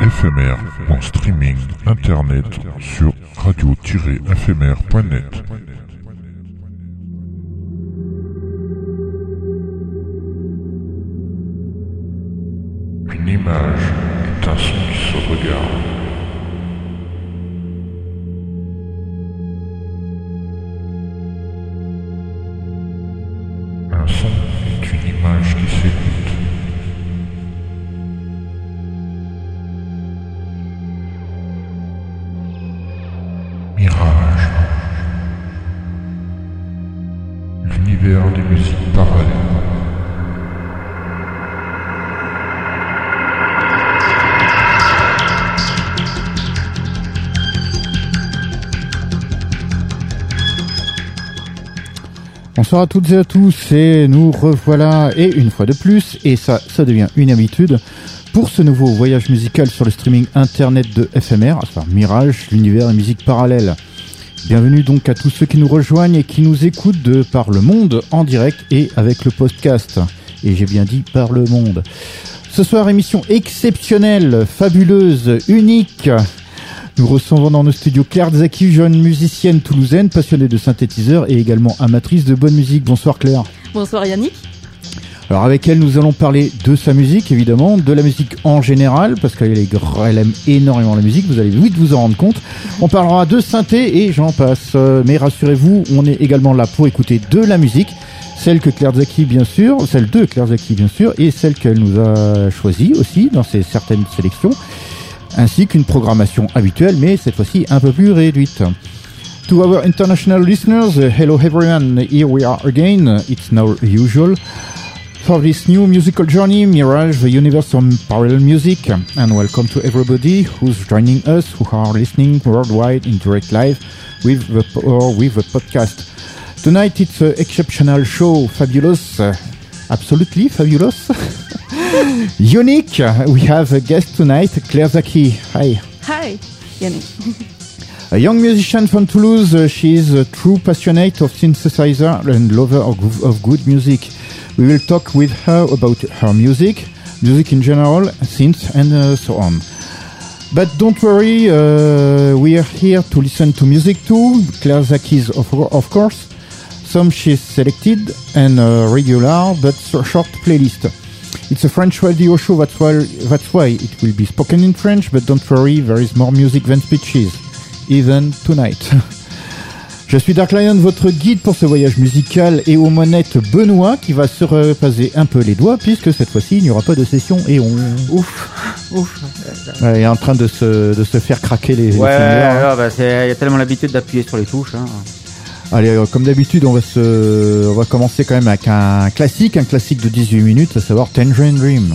éphémère en streaming internet sur radio-éphémère.net. Une image est un son qui se regarde. Bonsoir à toutes et à tous et nous revoilà et une fois de plus et ça ça devient une habitude pour ce nouveau voyage musical sur le streaming internet de FMR, enfin Mirage, l'univers des musiques parallèles. Bienvenue donc à tous ceux qui nous rejoignent et qui nous écoutent de par le monde en direct et avec le podcast. Et j'ai bien dit par le monde. Ce soir, émission exceptionnelle, fabuleuse, unique. Nous recevons dans nos studios Claire Zaki, jeune musicienne toulousaine, passionnée de synthétiseurs et également amatrice de bonne musique. Bonsoir Claire. Bonsoir Yannick. Alors avec elle, nous allons parler de sa musique, évidemment, de la musique en général, parce qu'elle elle aime énormément la musique, vous allez vite vous en rendre compte. On parlera de synthé et j'en passe. Euh, Mais rassurez-vous, on est également là pour écouter de la musique, celle que Claire Zaki, bien sûr, celle de Claire Zaki, bien sûr, et celle qu'elle nous a choisie aussi dans ses certaines sélections, ainsi qu'une programmation habituelle, mais cette fois-ci un peu plus réduite. To our international listeners, hello everyone, here we are again, it's now usual. for this new musical journey, Mirage, the universe of parallel music, and welcome to everybody who's joining us, who are listening worldwide in direct live with the or with the podcast. Tonight it's an exceptional show, fabulous, absolutely fabulous, unique. We have a guest tonight, Claire Zaki. Hi. Hi Yannick. A young musician from Toulouse, uh, she is a true passionate of synthesizer and lover of, of good music. We will talk with her about her music, music in general, synth, and uh, so on. But don't worry, uh, we are here to listen to music too. Claire Zakis, of, of course. Some she's selected and uh, regular, but short playlist. It's a French radio show, that's why, that's why it will be spoken in French, but don't worry, there is more music than speeches. Even tonight. Je suis Dark Lion, votre guide pour ce voyage musical et aux monettes Benoît qui va se repasser un peu les doigts puisque cette fois-ci il n'y aura pas de session et on Ouf, ouf. Ouais, il est en train de se, de se faire craquer les, Ouais, hein. ouais, bah, il y a tellement l'habitude d'appuyer sur les touches. Hein. Allez, euh, comme d'habitude, on va se, on va commencer quand même avec un classique, un classique de 18 minutes, à savoir Tangerine Dream.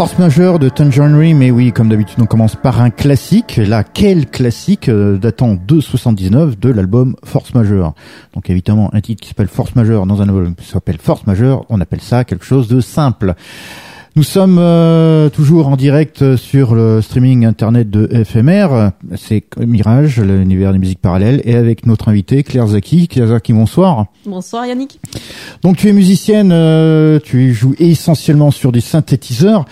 Force majeure de Tangerine, mais oui, comme d'habitude, on commence par un classique. Là, quel classique euh, datant de 79 de l'album Force majeure. Donc évidemment, un titre qui s'appelle Force majeure dans un album qui s'appelle Force majeure, on appelle ça quelque chose de simple. Nous sommes euh, toujours en direct sur le streaming internet de FMR. C'est Mirage, l'univers des musiques parallèles, et avec notre invité Claire Zaki. Claire Zaki, bonsoir. Bonsoir Yannick. Donc tu es musicienne, euh, tu joues essentiellement sur des synthétiseurs.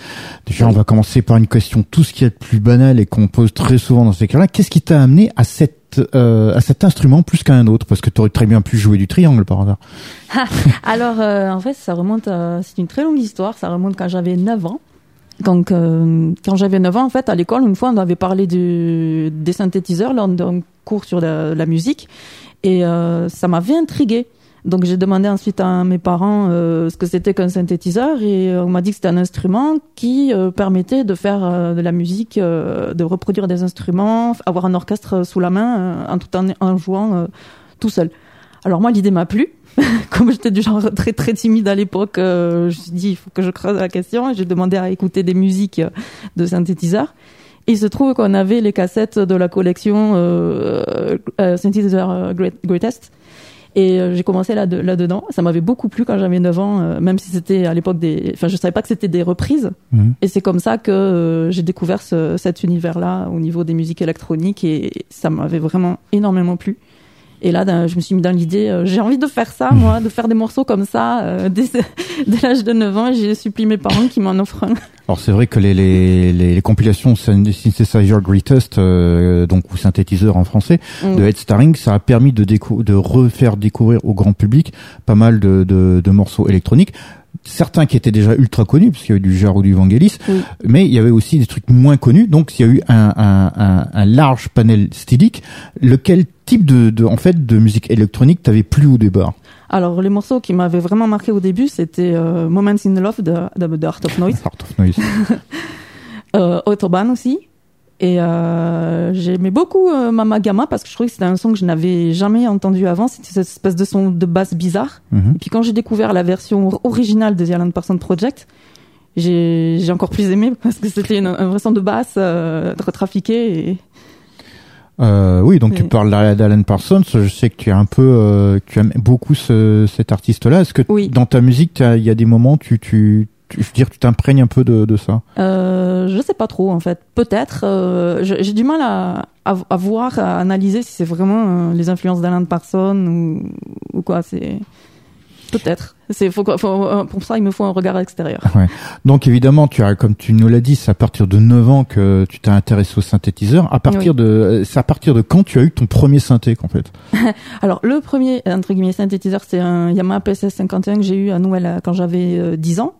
Déjà, on va commencer par une question, tout ce qui est de plus banal et qu'on pose très souvent dans ces cas-là. Qu'est-ce qui t'a amené à cette euh, à cet instrument plus qu'à un autre Parce que tu aurais très bien pu jouer du triangle par hasard. Alors euh, en fait, ça remonte, à- c'est une très longue histoire. Ça remonte quand j'avais 9 ans. Donc euh, quand j'avais 9 ans, en fait, à l'école, une fois, on avait parlé du, des synthétiseurs lors d'un cours sur la, la musique, et euh, ça m'avait intrigué. Donc j'ai demandé ensuite à mes parents euh, ce que c'était qu'un synthétiseur et euh, on m'a dit que c'était un instrument qui euh, permettait de faire euh, de la musique, euh, de reproduire des instruments, avoir un orchestre sous la main en tout en, en jouant tout seul. Alors moi l'idée m'a plu. Comme j'étais du genre très très timide à l'époque, je me suis dit il faut que je creuse la question et j'ai demandé à écouter des musiques de synthétiseurs. Et il se trouve qu'on avait les cassettes de la collection euh, euh, Great- Greatest. Et euh, j'ai commencé là de- là-dedans. Ça m'avait beaucoup plu quand j'avais 9 ans, euh, même si c'était à l'époque des... Enfin, je savais pas que c'était des reprises. Mhm. Et c'est comme ça que euh, j'ai découvert ce- cet univers-là au niveau des musiques électroniques et ça m'avait vraiment énormément plu. Et là, je me suis mis dans l'idée, euh, j'ai envie de faire ça, moi, de faire des morceaux comme ça euh, dès, dès l'âge de 9 ans. Et j'ai supplié mes parents qui m'en offrent un. Alors c'est vrai que les, les, les, les compilations Syn- Synthesizer Greatest, euh, donc ou synthétiseur en français, Mm. de Head Starring, ça a permis de, de refaire découvrir au grand public pas mal de, de, de morceaux électroniques. Certains qui étaient déjà ultra connus, parce qu'il y avait du Jar ou du Vangelis, Oui. mais il y avait aussi des trucs moins connus. Donc il y a eu un, un, un, un large panel stylique. Lequel type de, de en fait de musique électronique t'avait plu au départ? Alors, les morceaux qui m'avaient vraiment marqué au début, c'était euh, Moments in Love de, de, of Noise, Art of Noise. euh, Autobahn aussi. Et euh, j'aimais beaucoup euh, Mama Gamma parce que je trouvais que c'était un son que je n'avais jamais entendu avant. C'était cette espèce de son de basse bizarre. Mhm. Et puis quand j'ai découvert la version originale de The Island Person Project, j'ai j'ai encore plus aimé parce que c'était une- un vrai son de basse euh, retrafiqué. Et... Euh, oui, donc tu parles d'A- d'Alan Parsons. Je sais que tu as un peu, euh, tu aimes beaucoup ce, cet artiste-là. Est-ce que Oui. dans ta musique, il y a des moments, tu, tu, tu, je veux dire, tu t'imprègnes un peu de, de ça? Euh, je sais pas trop en fait. Peut-être. euh, J'ai du mal à, à, à voir, à analyser si c'est vraiment euh, les influences d'Alan Parsons ou, ou quoi. C'est peut-être. C'est faut, faut, euh, pour ça il me faut un regard extérieur. Donc évidemment, tu as, comme tu nous l'as dit, c'est à partir de 9 ans que tu t'es intéressé au synthétiseur. À partir Oui. de, c'est à partir de quand tu as eu ton premier synthé, en fait? Alors le premier entre guillemets synthétiseur, c'est un Yamaha PSS 51 que j'ai eu à Noël euh, quand j'avais euh, 10 ans.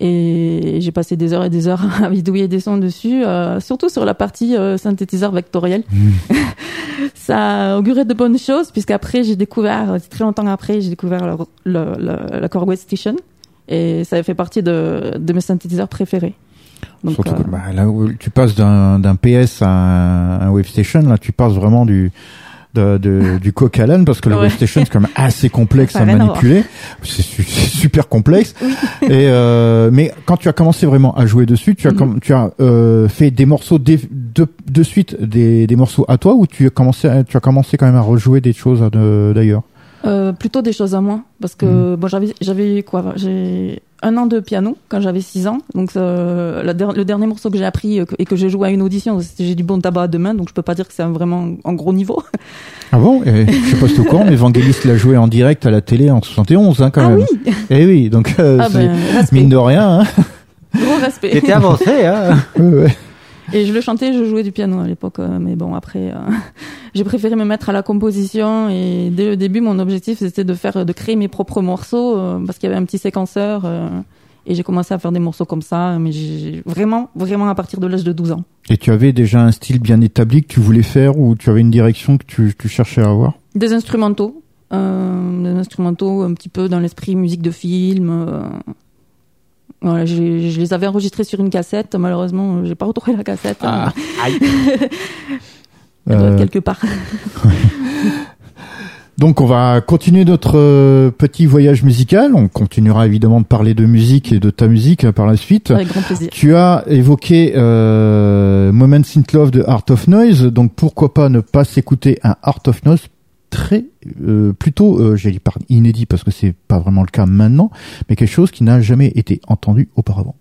Et j'ai passé des heures et des heures à bidouiller des sons dessus, euh, surtout sur la partie euh, synthétiseur vectoriel. Ça augurait de bonnes choses, puisqu'après j'ai découvert, très longtemps après, j'ai découvert le, le, le- la Korg Station. Et ça fait partie de, de mes synthétiseurs préférés. Donc, Surtout euh, que, bah, là où tu passes d'un d'un PS à un, un Wave Station, là, tu passes vraiment du de, de- du coq à l'âne parce que le Ouais. Wave Station c'est quand même assez complexe à manipuler. C'est su- c'est super complexe. Et euh, mais quand tu as commencé vraiment à jouer dessus, tu as Mhm. comme tu as euh, fait des morceaux dé- de, de suite des, des morceaux à toi ou tu as commencé à- tu as commencé quand même à rejouer des choses à de- d'ailleurs? Euh, plutôt des choses à moi parce que bon j'avais j'avais quoi? J'ai un an de piano quand j'avais 6 ans donc euh, la der- le dernier morceau que j'ai appris euh, que- et que j'ai joué à une audition c'était j'ai du bon tabac à deux mains donc je peux pas dire que c'est vraiment en gros niveau Ah bon? Et, Je sais pas si au courant, mais Vangelis l'a joué en direct à la télé en 71 hein, quand ah même. oui Eh oui, donc euh, ah c'est- ben mine de rien. Hein. gros respect T'étais avancé, hein Ouais, ouais. Et je le chantais je jouais du piano à l'époque euh, mais bon après euh, j'ai préféré me mettre à la composition et dès le début mon objectif c'était de faire de créer mes propres morceaux euh, parce qu'il y avait un petit séquenceur euh, et j'ai commencé à faire des morceaux comme ça mais j'ai vraiment vraiment à partir de l'âge de 12 ans Et tu avais déjà un style bien établi que tu voulais faire ou tu avais une direction que tu, tu cherchais à avoir? Des instrumentaux, des instrumentaux un petit peu dans l'esprit musique de film. Voilà, j'ai- je les avais enregistrés sur une cassette. Malheureusement, j'ai pas retrouvé la cassette. Ah. Aïe. Elle doit être Euh, quelque part. Donc on va continuer notre euh, petit voyage musical. On continuera évidemment de parler de musique et de ta musique euh, par la suite. Avec grand plaisir. Tu as évoqué euh, Moments in Love de Art of Noise, donc pourquoi pas ne pas s'écouter un Art of Noise très euh, plutôt, euh, j'ai dit par inédit parce que c'est pas vraiment le cas maintenant, mais quelque chose qui n'a jamais été entendu auparavant.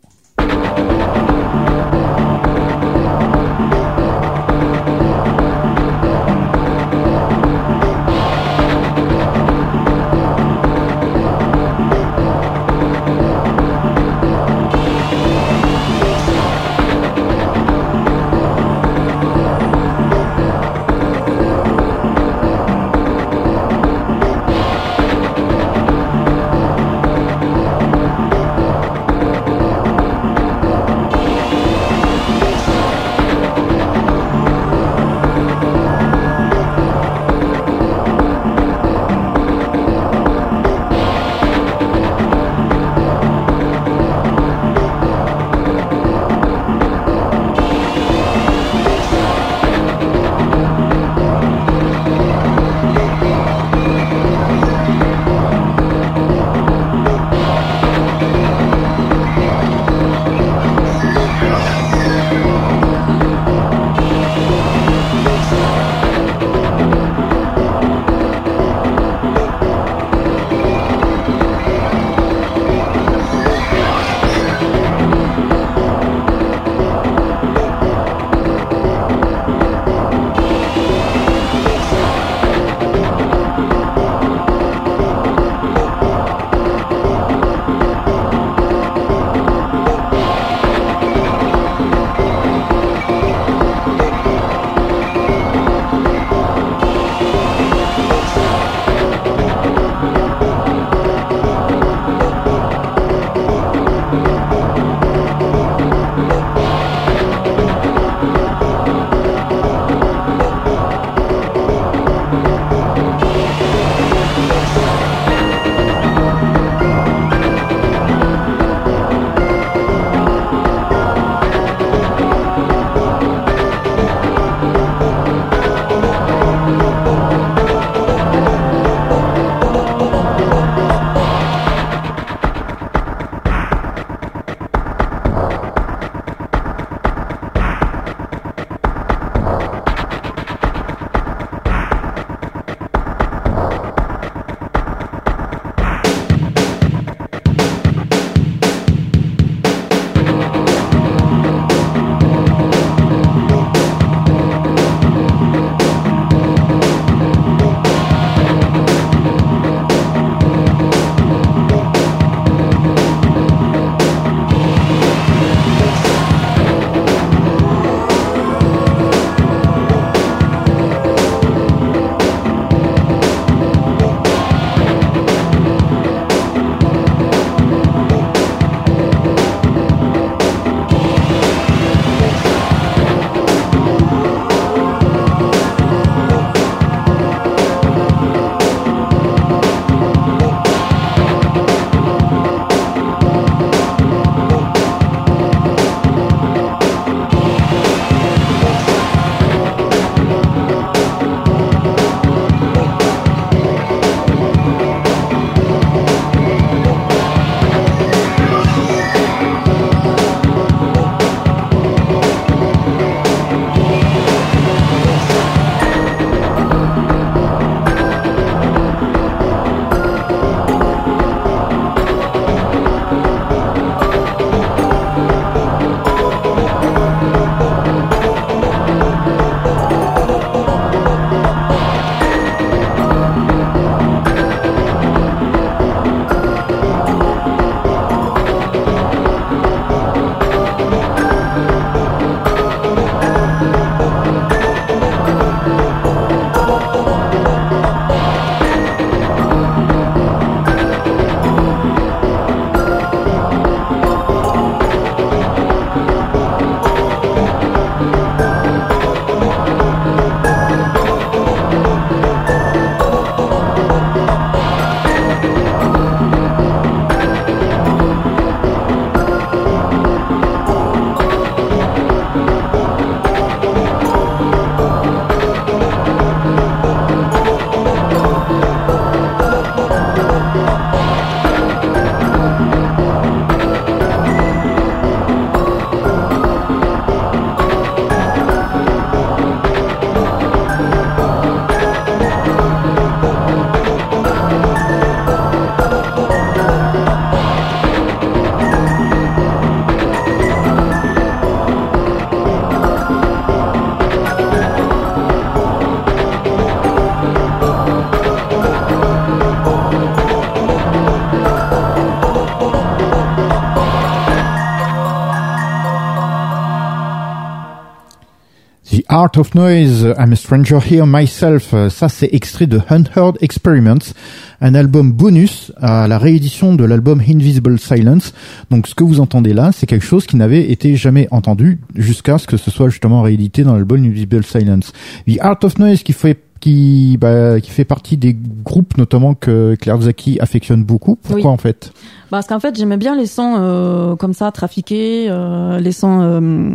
Art of Noise, I'm a Stranger Here Myself. Euh, Ça, c'est extrait de Unheard Experiments, un album bonus à la réédition de l'album Invisible Silence. Donc, ce que vous entendez là, c'est quelque chose qui n'avait été jamais entendu jusqu'à ce que ce soit justement réédité dans l'album Invisible Silence. The Art of Noise qui fait qui, bah, qui fait partie des groupes notamment que Claire Zaki affectionne beaucoup. Pourquoi Oui. en fait? Parce qu'en fait, j'aimais bien les sons euh, comme ça, trafiqués, euh, les sons euh,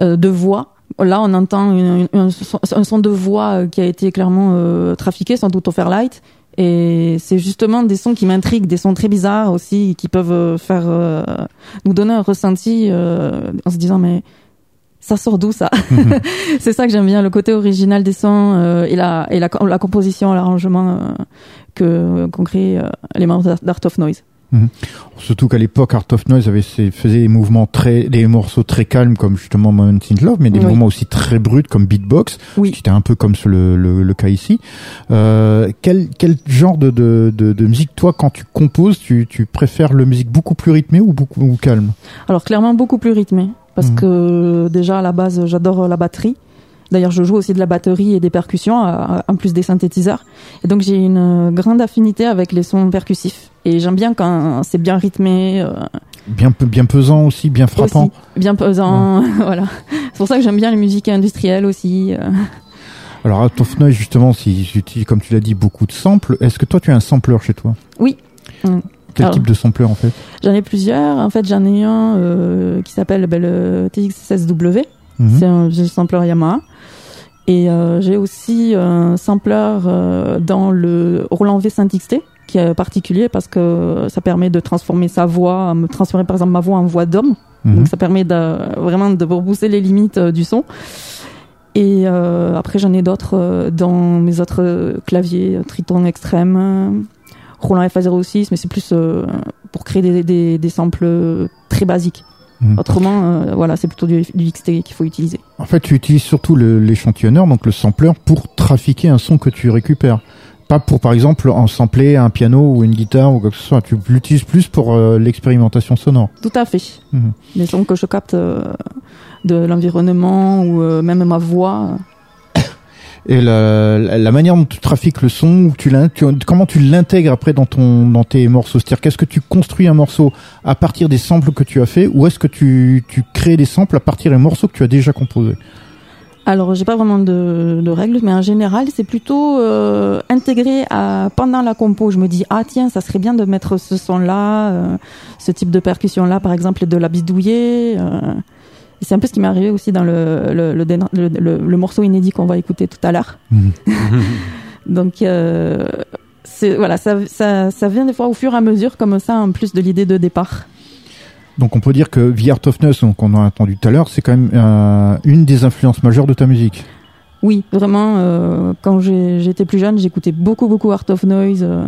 euh, de voix. Là, on entend une- une- un, son, un son de voix euh, qui a été clairement euh, trafiqué, sans doute au Fairlight. Et c'est justement des sons qui m'intriguent, des sons très bizarres aussi, qui peuvent euh, faire euh, nous donner un ressenti euh, en se disant mais ça sort d'où ça? C'est ça que j'aime bien, le côté original des sons euh, et la et la, la composition, l'arrangement que qu'ont créé euh, les membres d'Art of Noise. Surtout qu'à l'époque, Art of Noise avait ses- faisait des mouvements très, des morceaux très calmes comme justement Moment in Love, mais des Oui. mouvements aussi très bruts comme Beatbox, Oui. qui était un peu comme ce- le, le, le cas ici. Euh, quel, quel genre de, de, de, de musique, toi, quand tu composes, tu, tu préfères le musique beaucoup plus rythmée ou beaucoup ou calme? Alors clairement beaucoup plus rythmé parce Mhm. que déjà à la base j'adore la batterie. D'ailleurs je joue aussi de la batterie et des percussions en plus des synthétiseurs. Et donc j'ai une grande affinité avec les sons percussifs. Et j'aime bien quand c'est bien rythmé, euh, Bien, bien pesant aussi, bien frappant. aussi, bien pesant. voilà. C'est pour ça que j'aime bien les musiques industrielles aussi. euh. Alors, Art of Noise, justement, si j'utilise, comme tu l'as dit, beaucoup de samples, est-ce que toi, tu as un sampler chez toi? Oui. Quel Alors- type de sampler, en fait? J'en ai plusieurs. En fait j'en ai un euh, qui s'appelle ben, le TX16W. Mhm. C'est un vieux sampler Yamaha. Et euh, j'ai aussi un sampler euh, dans le Roland V5XT qui est particulier parce que ça permet de transformer sa voix, me transformer par exemple ma voix en voix d'homme. Mhm. Donc ça permet de, vraiment de repousser les limites euh, du son. Et euh, après j'en ai d'autres euh, dans mes autres claviers, Triton Extreme, euh, Roland FA06, mais c'est plus pour créer des, des, des samples très basiques. Mhm. Autrement, euh, voilà, c'est plutôt du, du XT qu'il faut utiliser. En fait, tu utilises surtout l'échantillonneur, donc le sampler, pour trafiquer un son que tu récupères. Pas pour, par exemple, en sampler un piano ou une guitare ou quoi que ce soit. Tu l'utilises plus pour euh, l'expérimentation sonore. Tout à fait. Mhm. Les sons que je capte euh, de l'environnement ou euh, même ma voix. Et la, la- la manière dont tu trafiques le son, tu comment tu l'intègres après dans ton dans tes morceaux? C'est-à-dire qu'est-ce que tu construis un morceau à partir des samples que tu as fait, ou est-ce que tu, tu crées des samples à partir des morceaux que tu as déjà composés? Alors, j'ai pas vraiment de, de règles, mais en général, c'est plutôt euh, intégré à, pendant la compo. Je me dis, ah tiens, ça serait bien de mettre ce son-là, euh, ce type de percussion-là, par exemple, et de la bidouiller. euh. C'est un peu ce qui m'est arrivé aussi dans le, le, le, le- le- le morceau inédit qu'on va écouter tout à l'heure. Donc, euh, voilà, ça, ça, ça vient des fois au fur et à mesure, comme ça, en plus de l'idée de départ. Donc on peut dire que The Art of Noise, donc on a entendu tout à l'heure, c'est quand même euh, une des influences majeures de ta musique. Oui, vraiment, euh, quand j'étais plus jeune, j'écoutais beaucoup, beaucoup Art of Noise. euh,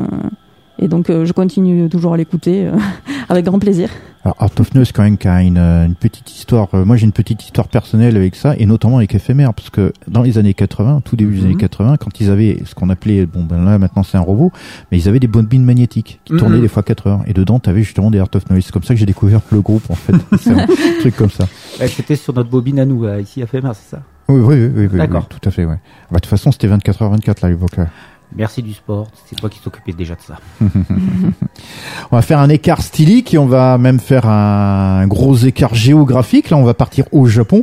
et donc, euh, je continue toujours à l'écouter euh, avec grand plaisir. Alors Art of Noise quand même qui a une, euh, une petite histoire. euh, moi j'ai une petite histoire personnelle avec ça et notamment avec FMR parce que dans les années 80, tout début des Mhm. années 80, quand ils avaient ce qu'on appelait bon ben là maintenant c'est un robot, mais ils avaient des bobines magnétiques qui Mhm. tournaient des fois 4 heures et dedans t'avais justement des Art of Noise. C'est comme ça que j'ai découvert le groupe en fait. c'est un truc comme ça. Ouais, C'était sur notre bobine à nous, ici à FMR, c'est ça? Oui oui oui, oui, oui, D'accord. oui, tout à fait ouais. Bah, de toute façon c'était 24 h 24 là là. Merci du sport, c'est toi qui t'occupais déjà de ça. On va faire un écart stylique et on va même faire un gros écart géographique. Là, on va partir au Japon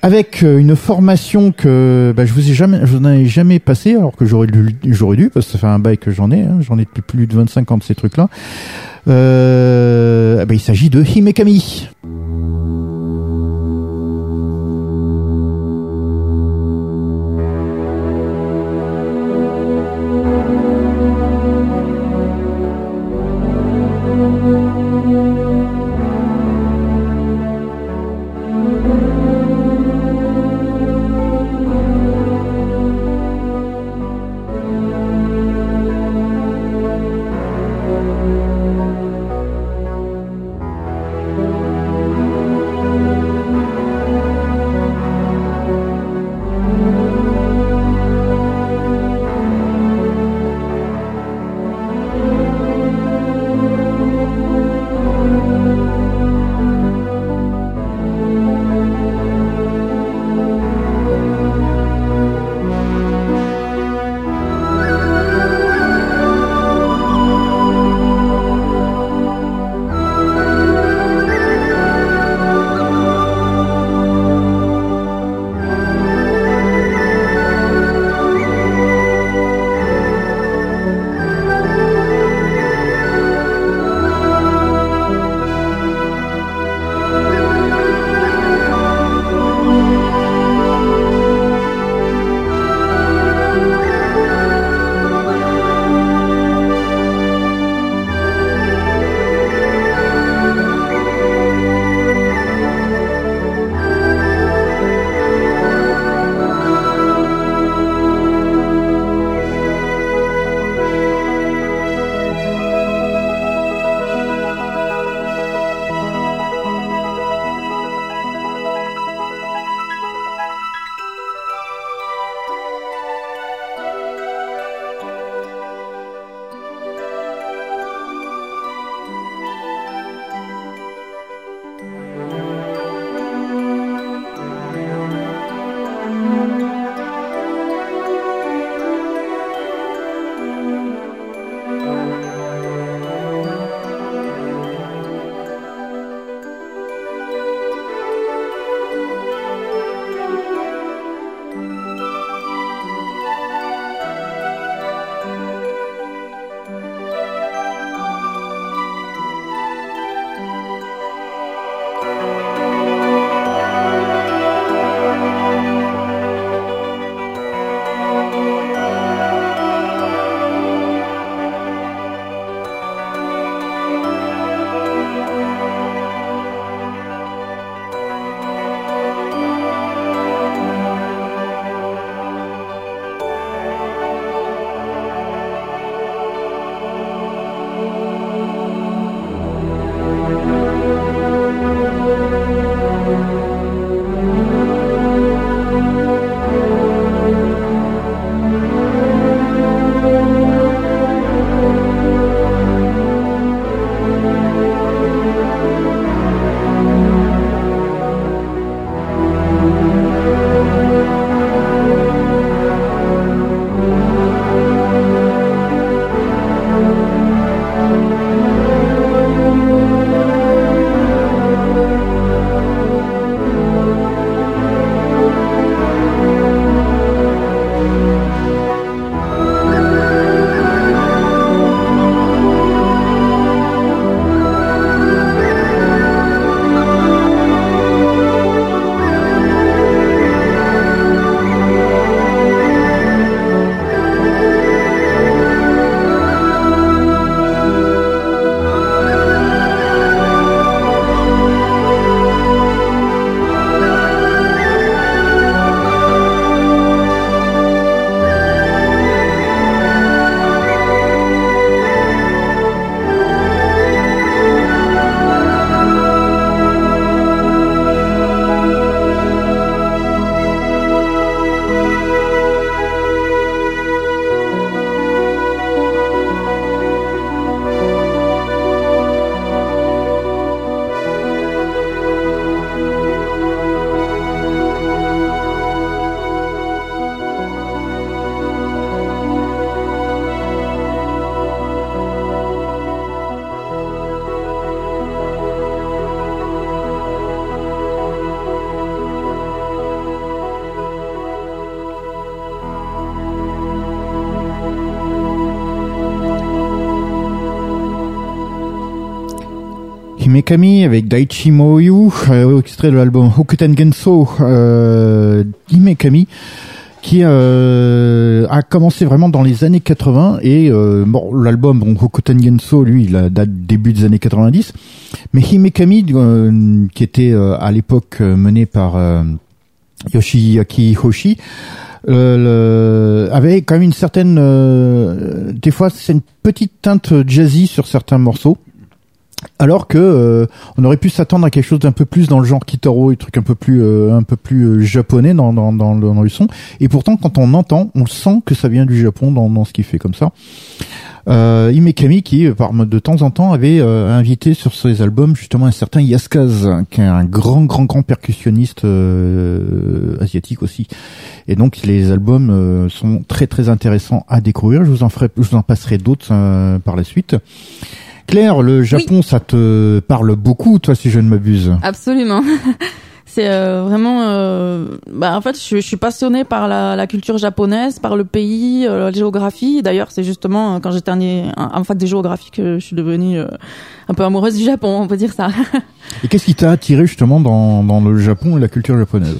avec euh, une formation que bah, je vous ai jamais, je n'en ai jamais passé, alors que j'aurais dû, j'aurais dû parce que ça fait un bail que j'en ai. hein. j'en ai depuis plus de 25 ans de ces trucs-là. Euh, bah, il s'agit de Himekami. Avec Daichi Moyu, euh, extrait de l'album Hokuten Genso euh, qui euh, a commencé vraiment dans les années 80 et euh, bon l'album bon, Hokuten Genso lui il date début des années 90 mais Himekami euh, qui était euh, à l'époque euh, mené par euh, Yoshiaki Hoshi le- avait quand même une certaine des fois c'est une petite teinte jazzy sur certains morceaux alors que euh, on aurait pu s'attendre à quelque chose d'un peu plus dans le genre Kitaro, un truc un peu plus euh, un peu plus euh, japonais dans dans dans le, dans le son. Et pourtant, quand on entend, on sent que ça vient du Japon dans dans ce qu'il fait comme ça. Euh, Imekami qui par de temps en temps avait euh, invité sur ses albums justement un certain Yaskaz qui est un grand grand grand percussionniste euh, asiatique aussi et donc les albums euh, sont très très intéressants à découvrir je vous en ferai je vous en passerai d'autres euh, par la suite Claire le Japon ça te parle beaucoup toi si je ne m'abuse Absolument. C'est euh, vraiment, euh, bah, en fait, je, je suis passionnée par la, la culture japonaise, par le pays, euh, la géographie. D'ailleurs, c'est justement quand j'étais en, fac de géographie que je suis devenue un peu amoureuse du Japon, on peut dire ça. et qu'est-ce qui t'a attiré justement dans dans le Japon et la culture japonaise?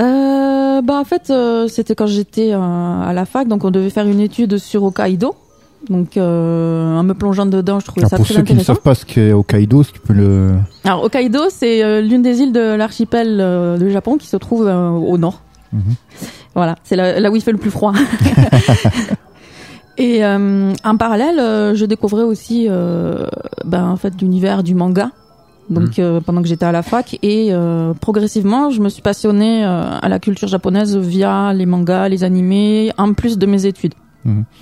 Euh, bah en fait, c'était quand j'étais à la fac, donc on devait faire une étude sur Hokkaido. Donc euh, en me plongeant dedans, je trouvais Alors, ça pour très ceux qui ne savent pas ce qu'est Hokkaido si tu peux le Alors Hokkaido, c'est euh, l'une des îles de l'archipel euh, du Japon qui se trouve euh, au nord. Mhm. Voilà, c'est là, là où il fait le plus froid. Et euh, en parallèle, je découvrais aussi ben, en fait l'univers du manga. Donc euh, pendant que j'étais à la fac et euh, progressivement, je me suis passionnée euh, à la culture japonaise via les mangas, les animés, en plus de mes études.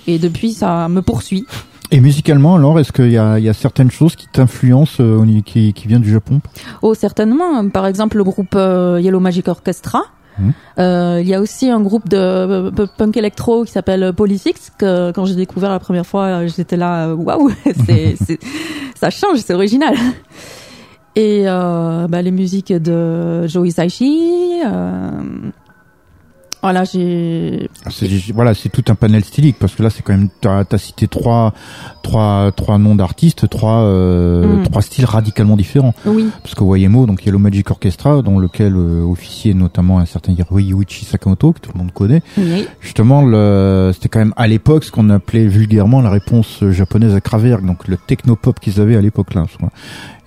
Et depuis, ça me poursuit. et musicalement alors est-ce qu'il y a il y a certaines choses qui t'influencent euh, qui qui viennent du Japon? Oh, certainement. Par exemple, le groupe euh, Yellow Magic Orchestra. Mhm. Euh, il y a aussi un groupe de punk électro qui s'appelle Polyfix que quand j'ai découvert la première fois, j'étais là, waouh, ça change, c'est original. Et bah, les musiques de Joe Hisaishi. Euh, voilà, j'ai. Ah, voilà c'est tout un panel stylique parce que là c'est quand même t'as as cité trois trois trois noms d'artistes trois euh, Mm. trois styles radicalement différents Oui, parce que Wayemo donc Yellow Magic Orchestra dans lequel euh, officiait notamment un certain Yuichi Sakamoto que tout le monde connaît oui, justement c'était quand même à l'époque ce qu'on appelait vulgairement la réponse japonaise à Kraftwerk donc le technopop qu'ils avaient à l'époque là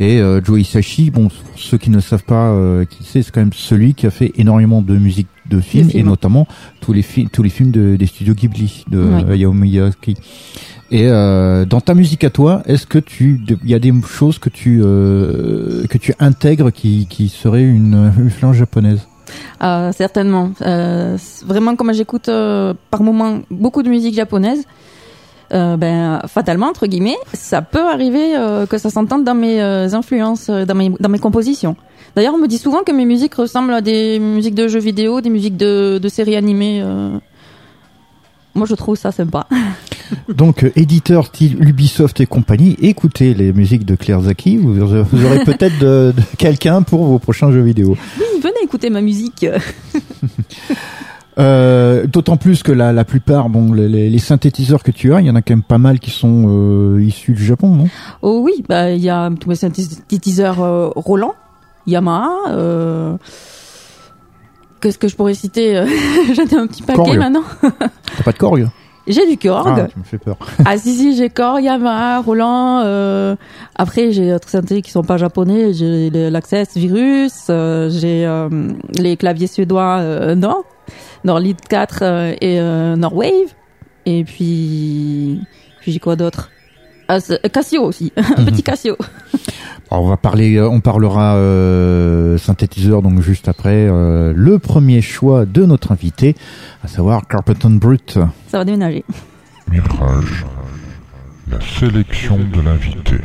et euh, Joe Hisaishi bon pour ceux qui ne savent pas euh, qui c'est c'est quand même celui qui a fait énormément de musique de films et notamment tous les films tous les films de, des studios Ghibli de Oui. euh, Hayao Miyazaki et euh, dans ta musique à toi, est-ce que tu, il y a des choses que tu euh, que tu intègres qui qui seraient une influence japonaise? Euh, certainement. Euh, c'est vraiment, comme j'écoute euh, par moment beaucoup de musique japonaise, euh, ben fatalement entre guillemets, ça peut arriver euh, que ça s'entende dans mes euh, influences, dans mes dans mes compositions. D'ailleurs, on me dit souvent que mes musiques ressemblent à des musiques de jeux vidéo, des musiques de, de séries animées. Moi, je trouve ça sympa. Donc, éditeur Ubisoft et compagnie, écoutez les musiques de Claire Zaki. Vous, aurez- vous aurez peut-être de, de quelqu'un pour vos prochains jeux vidéo. Oui, venez écouter ma musique. Euh, D'autant plus que la, la plupart, bon, les, synthétiseurs que tu as, il y en a quand même pas mal qui sont euh, issus du Japon, non? Oh oui, bah il y a tous mes synthétiseurs euh, Roland, Yamaha. Euh... Qu'est-ce que je pourrais citer? J'en ai un petit paquet Korg. maintenant. T'as pas de Korg J'ai du Korg. Ah, tu me fais peur. Ah, si si, j'ai Korg, Yamaha, Roland. Euh... Après j'ai d'autres synthés qui sont pas japonais. J'ai l'Access Virus. euh, j'ai euh, les claviers suédois euh, Nord, Nord Lead 4 euh, et euh, Norwave. Et puis puis j'ai quoi d'autre? Ah, Casio aussi, un petit Casio. Alors, on va parler, euh, on parlera euh, synthétiseur donc juste après euh, le premier choix de notre invité, à savoir Carpenton Brut. Ça va déménager. Mirage. La sélection de l'invité.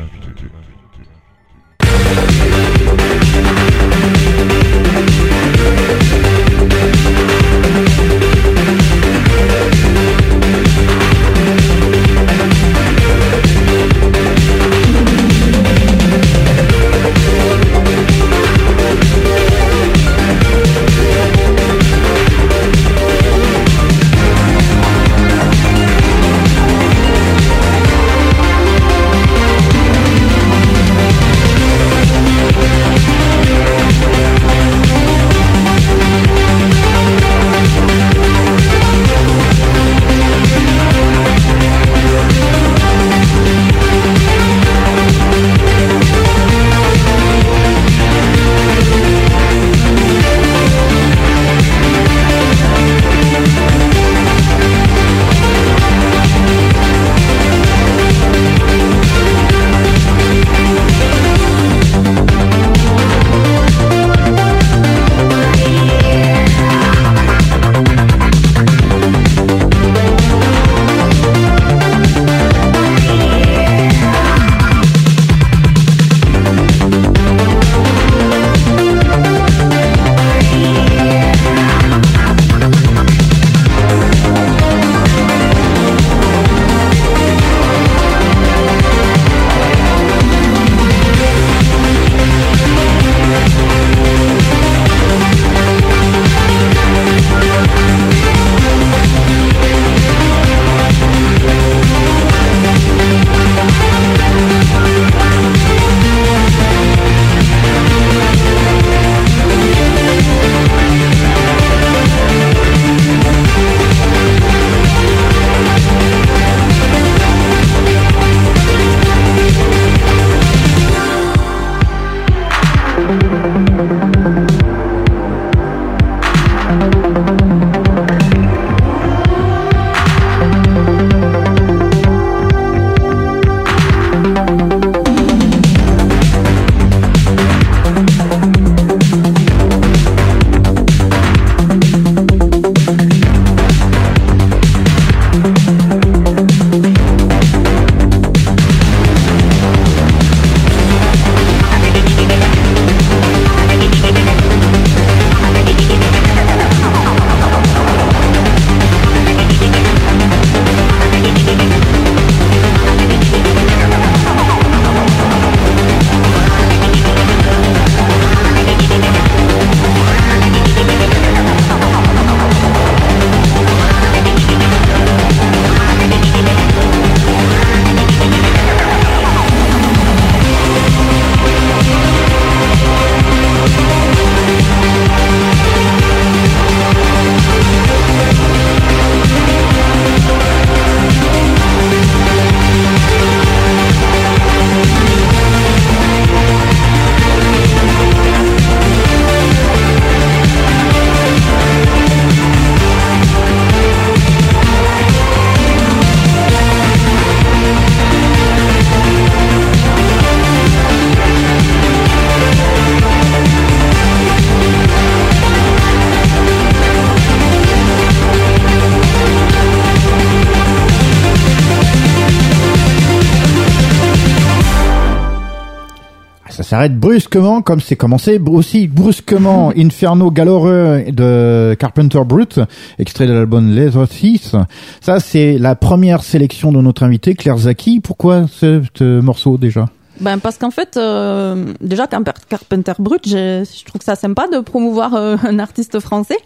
Brusquement, comme c'est commencé aussi brusquement. Inferno Galore de Carpenter Brut, extrait de l'album Les Oasis. Ça, c'est la première sélection de notre invité, Claire Zaki. Pourquoi ce, ce morceau déjà? Ben parce qu'en fait, euh, déjà Carpenter Brut, je trouve ça sympa de promouvoir euh, un artiste français.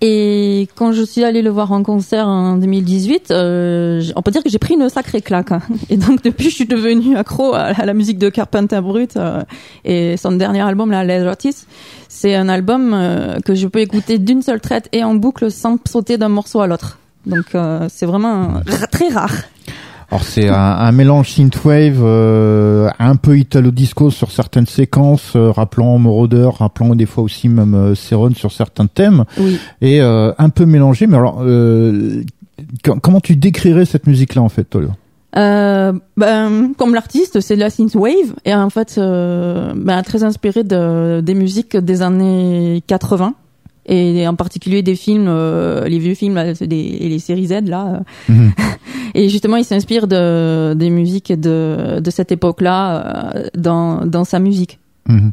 Et quand je suis allée le voir en concert en 2018, euh, on peut dire que j'ai pris une sacrée claque. hein. Et donc depuis, je suis devenue accro à, la musique de Carpenter Brut. euh, et son dernier album, là, Les Artists, c'est un album euh, que je peux écouter d'une seule traite et en boucle sans sauter d'un morceau à l'autre. Donc euh, c'est vraiment très rare. Alors c'est un, un mélange synthwave, euh, un peu italo disco sur certaines séquences, euh, rappelant Moroder, rappelant des fois aussi même euh, Céron sur certains thèmes, Oui. et euh, un peu mélangé. Mais alors, euh, com- comment tu décrirais cette musique-là en fait, toi là Euh, ben, comme l'artiste, c'est de la synthwave et en fait, ben, très inspiré de, des musiques des années 80 et en particulier des films, euh, les vieux films là, c'est des, et les séries Z là. Mhm. Et justement, il s'inspire de des musiques de de cette époque-là euh, dans dans sa musique. Mhm.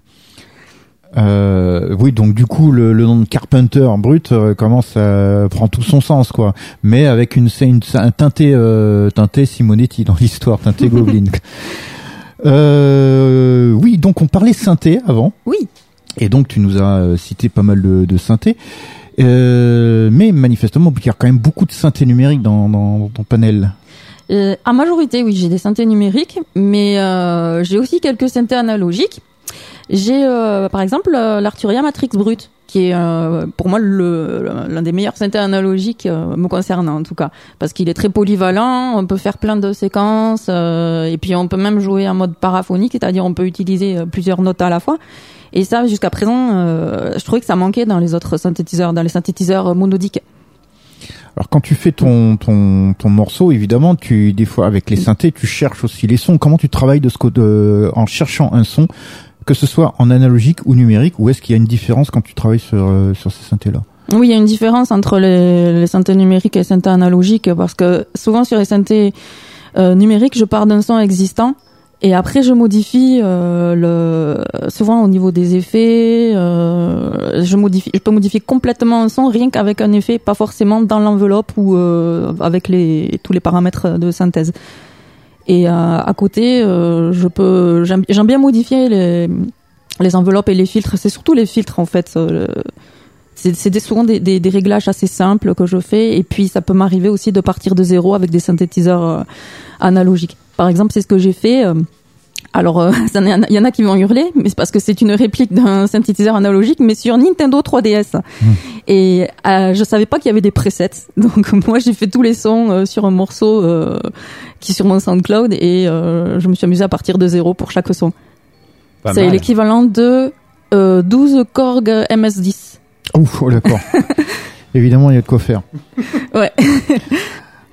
Euh, oui, donc du coup, le, le nom de Carpenter brut euh, commence à prend tout son sens, quoi. Mais avec une, une un teinté, euh, teinté Simonetti dans l'histoire, teinté Goblin. Euh, oui, donc on parlait synthé avant, Oui. Et donc tu nous as euh, cité pas mal de, de synthé. Euh, mais manifestement, il y a quand même beaucoup de synthé numérique dans, dans, ton panel. Euh, à majorité, oui, j'ai des synthés numériques, mais euh, j'ai aussi quelques synthés analogiques. J'ai euh, par exemple euh, l'Arturia Matrix Brut, qui est euh, pour moi l'un des meilleurs synthés analogiques euh, me concernant en tout cas, parce qu'il est très polyvalent, on peut faire plein de séquences, euh, et puis on peut même jouer en mode paraphonique, c'est-à-dire on peut utiliser plusieurs notes à la fois. Et ça, jusqu'à présent, euh, je trouvais que ça manquait dans les autres synthétiseurs, dans les synthétiseurs monodiques. Alors quand tu fais ton ton ton morceau, évidemment, tu des fois avec les synthés, tu cherches aussi les sons. Comment tu travailles de ce côté euh, en cherchant un son, que ce soit en analogique ou numérique, ou est-ce qu'il y a une différence quand tu travailles sur euh, sur ces synthés là Oui, il y a une différence entre les, les synthés numériques et les synthés analogiques parce que souvent sur les synthés euh, numériques, je pars d'un son existant et après je modifie euh, le souvent au niveau des effets, euh, je modifie, je peux modifier complètement un son rien qu'avec un effet, pas forcément dans l'enveloppe ou euh, avec les tous les paramètres de synthèse. Et euh, à côté, euh, je peux j'aime bien modifier les les enveloppes et les filtres. C'est surtout les filtres en fait. euh, c'est souvent des, des, des réglages assez simples que je fais et puis ça peut m'arriver aussi de partir de zéro avec des synthétiseurs analogiques. Par exemple, c'est ce que j'ai fait. euh, alors, euh, il y en a qui vont hurler, mais c'est parce que c'est une réplique d'un synthétiseur analogique, mais sur Nintendo 3DS. Et euh, je savais pas qu'il y avait des presets, donc moi j'ai fait tous les sons euh, sur un morceau euh, qui est sur mon SoundCloud et je me suis amusée à partir de zéro pour chaque son. C'est l'équivalent de euh, 12 Korg MS10. Ouf, oh, d'accord. Évidemment, il y a de quoi faire. Ouais.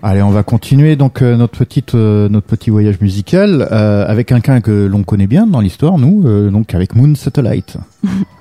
Allez, on va continuer donc euh, notre petite euh, notre petit voyage musical euh, avec quelqu'un que l'on connaît bien dans l'histoire, nous, euh, donc avec Moon Satellite.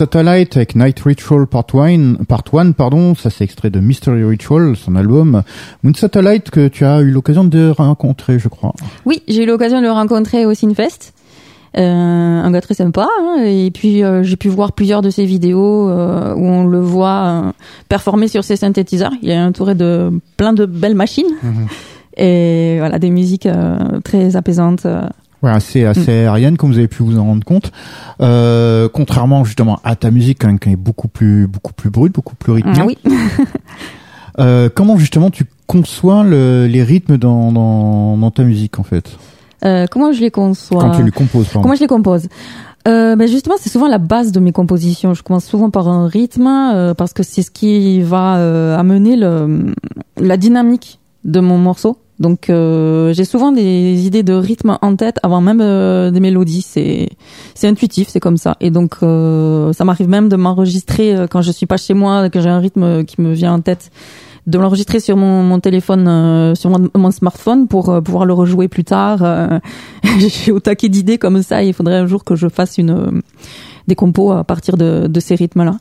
Satellite avec Night Ritual Part 1, part one, pardon, ça c'est extrait de Mystery Ritual, son album. Moon Satellite que tu as eu l'occasion de rencontrer, je crois. Oui, j'ai eu l'occasion de le rencontrer au Sinfest. Euh, un gars très sympa. hein, et puis euh, j'ai pu voir plusieurs de ses vidéos euh, où on le voit performer sur ses synthétiseurs. Il est entouré de plein de belles machines et voilà des musiques très apaisantes. Ouais, assez, assez aérienne, comme vous avez pu vous en rendre compte. Euh, contrairement justement à ta musique, quand même, qui est beaucoup plus, beaucoup plus brute, beaucoup plus rythmée. Ah oui. Euh, comment justement tu conçois le- les rythmes dans, dans, dans ta musique en fait? Euh, comment je les conçois? Quand tu les composes, pardon. Comment je les compose? Euh, ben justement, c'est souvent la base de mes compositions. Je commence souvent par un rythme euh, parce que c'est ce qui va euh, amener le, la dynamique de mon morceau. Donc, euh, j'ai souvent des idées de rythme en tête avant même euh, des mélodies. C'est c'est intuitif, c'est comme ça. Et donc, euh, ça m'arrive même de m'enregistrer euh, quand je suis pas chez moi, que j'ai un rythme qui me vient en tête de l'enregistrer sur mon, téléphone, euh, sur mon, mon smartphone pour pouvoir le rejouer plus tard. Euh, J'ai au taquet d'idées comme ça. Et il faudrait un jour que je fasse une des compos à partir de, de ces rythmes-là.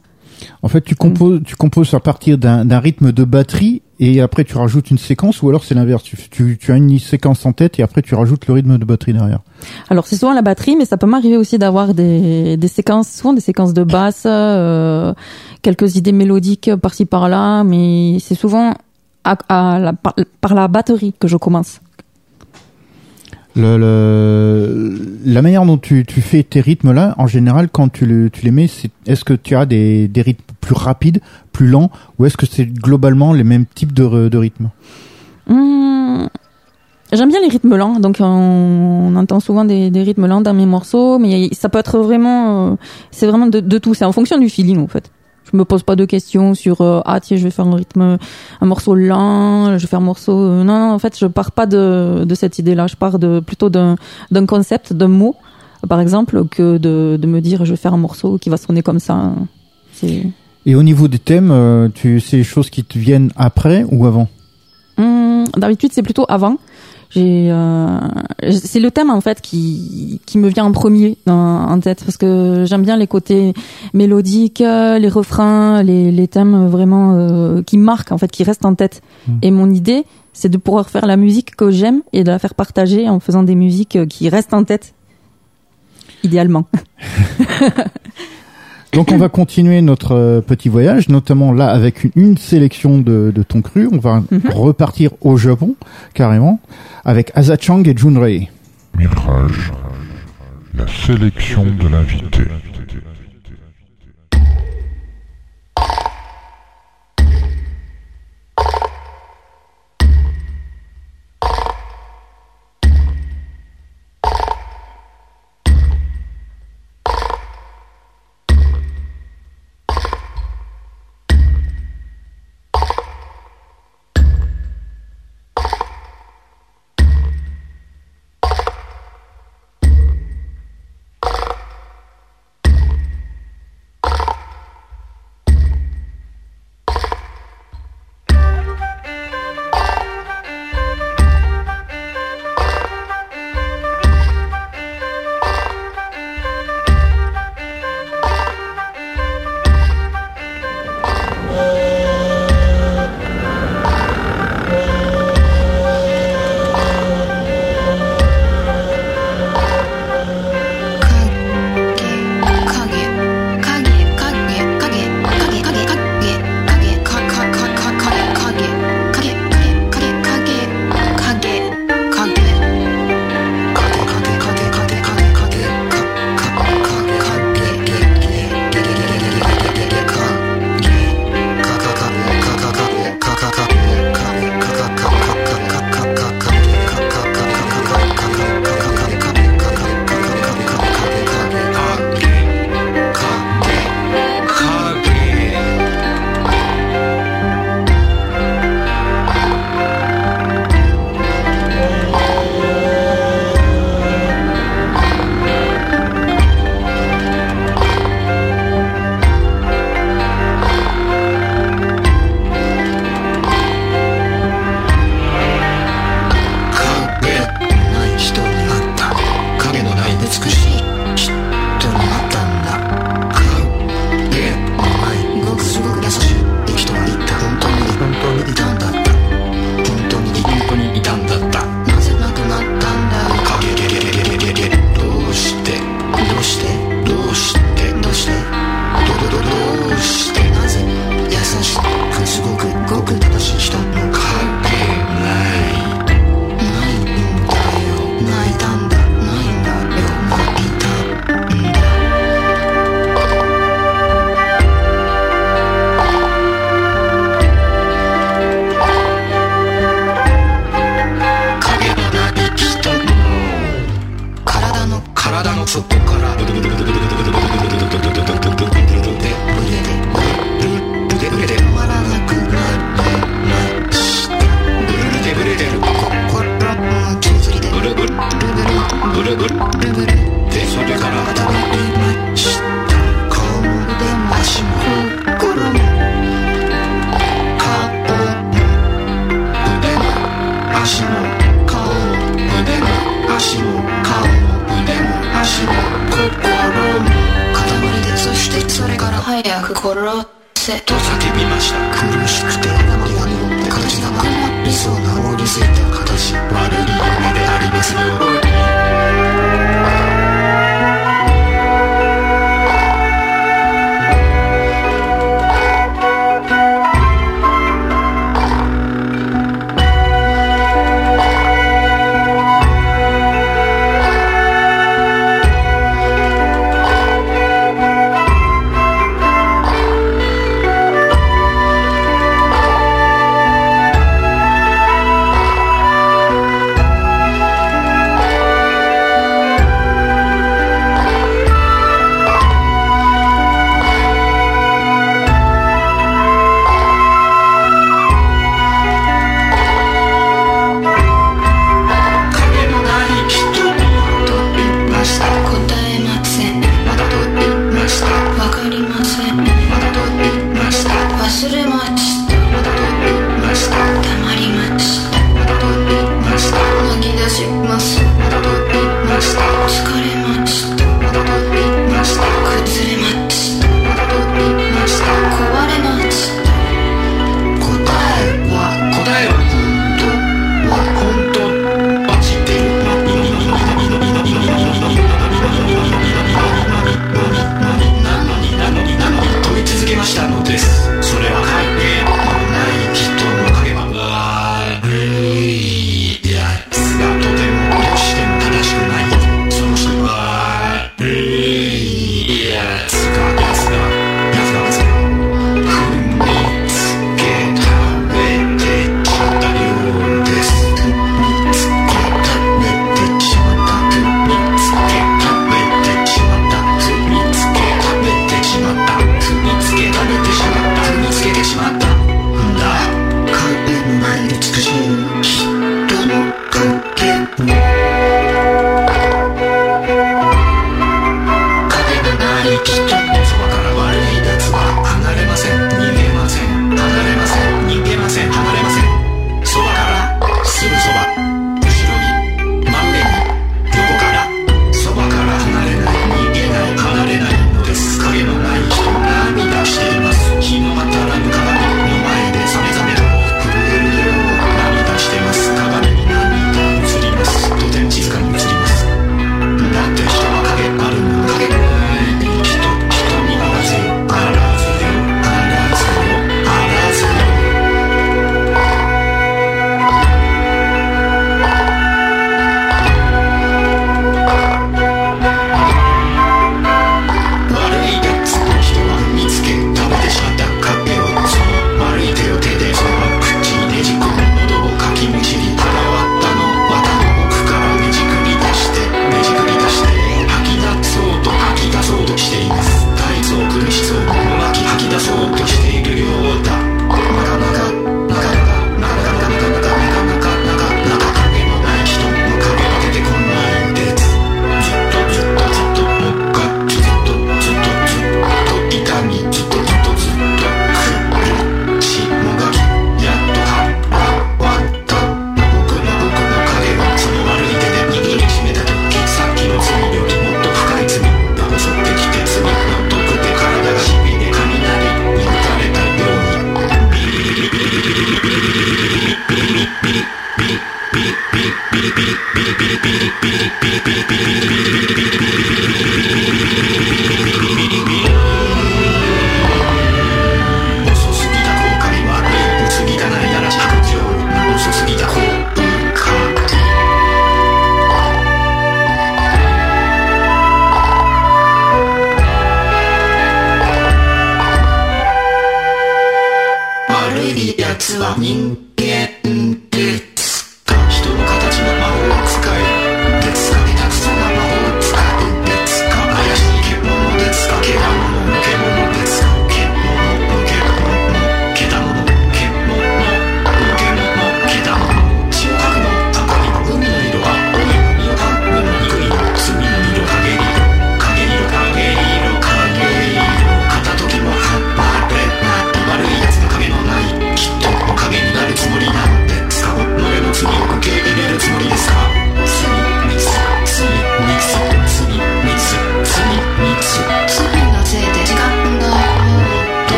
En fait, tu composes, tu composes à partir d'un rythme de batterie et après tu rajoutes une séquence ou alors c'est l'inverse. Tu, tu, tu as une séquence en tête et après tu rajoutes le rythme de batterie derrière. Alors c'est souvent la batterie, mais ça peut m'arriver aussi d'avoir des, des séquences, souvent des séquences de basse, euh, quelques idées mélodiques par-ci par-là, mais c'est souvent à, à la, par la batterie que je commence. La manière dont tu, fais tes rythmes là, en général, quand tu, le, tu les mets, est-ce que tu as des, rythmes plus rapides, plus lents, ou est-ce que c'est globalement les mêmes types de, rythmes? Hum, J'aime bien les rythmes lents, donc on, entend souvent des, des rythmes lents dans mes morceaux, mais ça peut être vraiment, euh, c'est vraiment de, de tout, c'est en fonction du feeling en fait. Je me pose pas de questions sur euh, ah tiens je vais faire un rythme, un morceau lent, je vais faire un morceau. euh, non, non, en fait je pars pas de, de cette idée-là, je pars de plutôt d'un d'un concept, d'un mot, par exemple, que de, de me dire je vais faire un morceau qui va sonner comme ça. C'est Et au niveau des thèmes, euh, tu c'est des choses qui te viennent après ou avant? Hum, D'habitude, c'est plutôt avant. J'ai, euh, c'est le thème en fait qui qui me vient en premier dans- en tête parce que j'aime bien les côtés mélodiques, les refrains, les, les thèmes vraiment euh, qui marquent en fait, qui restent en tête. Mm. Et mon idée, c'est de pouvoir faire la musique que j'aime et de la faire partager en faisant des musiques qui restent en tête, idéalement. Donc on va continuer notre euh, petit voyage, notamment là avec une, une sélection de, de ton cru. On va Mhm. repartir au Japon carrément avec Asachang et Junrei. Mirage, la sélection de l'invité.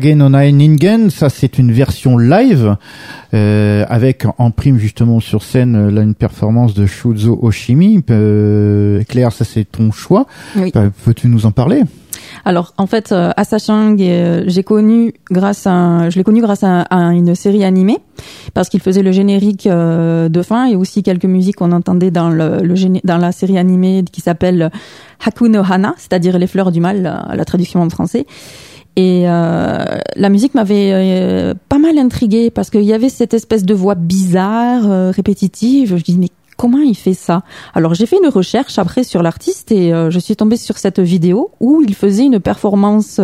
Kage no Ningen, ça c'est une version live euh, avec en prime justement sur scène euh, là une performance de Shuzo Oshimi. Euh, Claire, ça c'est ton choix. Oui. Bah, Peux-tu nous en parler? Alors en fait, euh, Asa Chang, euh, j'ai connu grâce à, je l'ai connu grâce à, à une série animée parce qu'il faisait le générique euh, de fin et aussi quelques musiques qu'on entendait dans le, le dans la série animée qui s'appelle Haku no Hana, c'est-à-dire les fleurs du mal, la, la traduction en français. Et euh, la musique m'avait euh, pas mal intriguée parce qu'il y avait cette espèce de voix bizarre, euh, répétitive. Je dis mais comment il fait ça? Alors j'ai fait une recherche après sur l'artiste et je suis tombée sur cette vidéo où il faisait une performance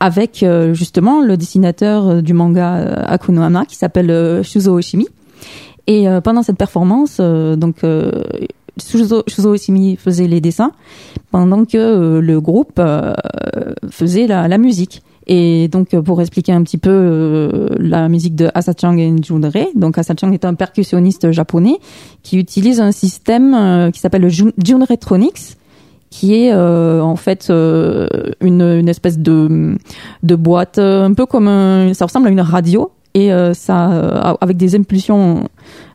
avec justement le dessinateur du manga Akuno Hana qui s'appelle Shuzo Oshimi. Et pendant cette performance, donc Shuzo, Shuzo Oshimi faisait les dessins pendant que euh, le groupe euh, faisait la, musique. Et donc euh, pour expliquer un petit peu la musique de Asachang et Junrei, donc Asachang est un percussionniste japonais qui utilise un système qui s'appelle le Jun- Junretronics qui est en fait une, espèce de, boîte un peu comme ça ressemble à une radio et euh, ça euh, avec des impulsions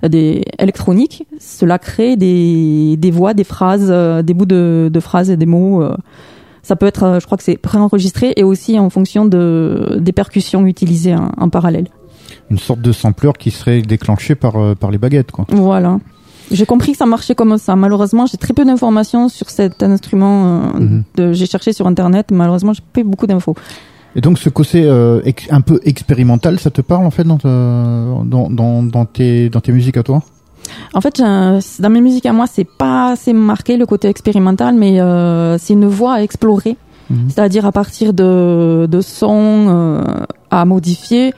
euh, des électroniques cela crée des, des voix des phrases des bouts de, de phrases et des mots ça peut être je crois que c'est préenregistré et aussi en fonction de des percussions utilisées en, en parallèle Une sorte de sampleur qui serait déclenché par par les baguettes, quoi. voilà j'ai compris que ça marchait comme ça. Malheureusement, j'ai très peu d'informations sur cet instrument. euh, Mhm. j'ai cherché sur internet. Malheureusement, j'ai pas beaucoup d'infos. Et donc ce côté euh, un peu expérimental, ça te parle en fait dans, ta- dans, dans, dans tes dans tes musiques à toi? En fait, dans mes musiques à moi, c'est pas assez marqué le côté expérimental, mais euh, c'est une voie à explorer. Mhm. C'est-à-dire à partir de, de sons euh, à modifier,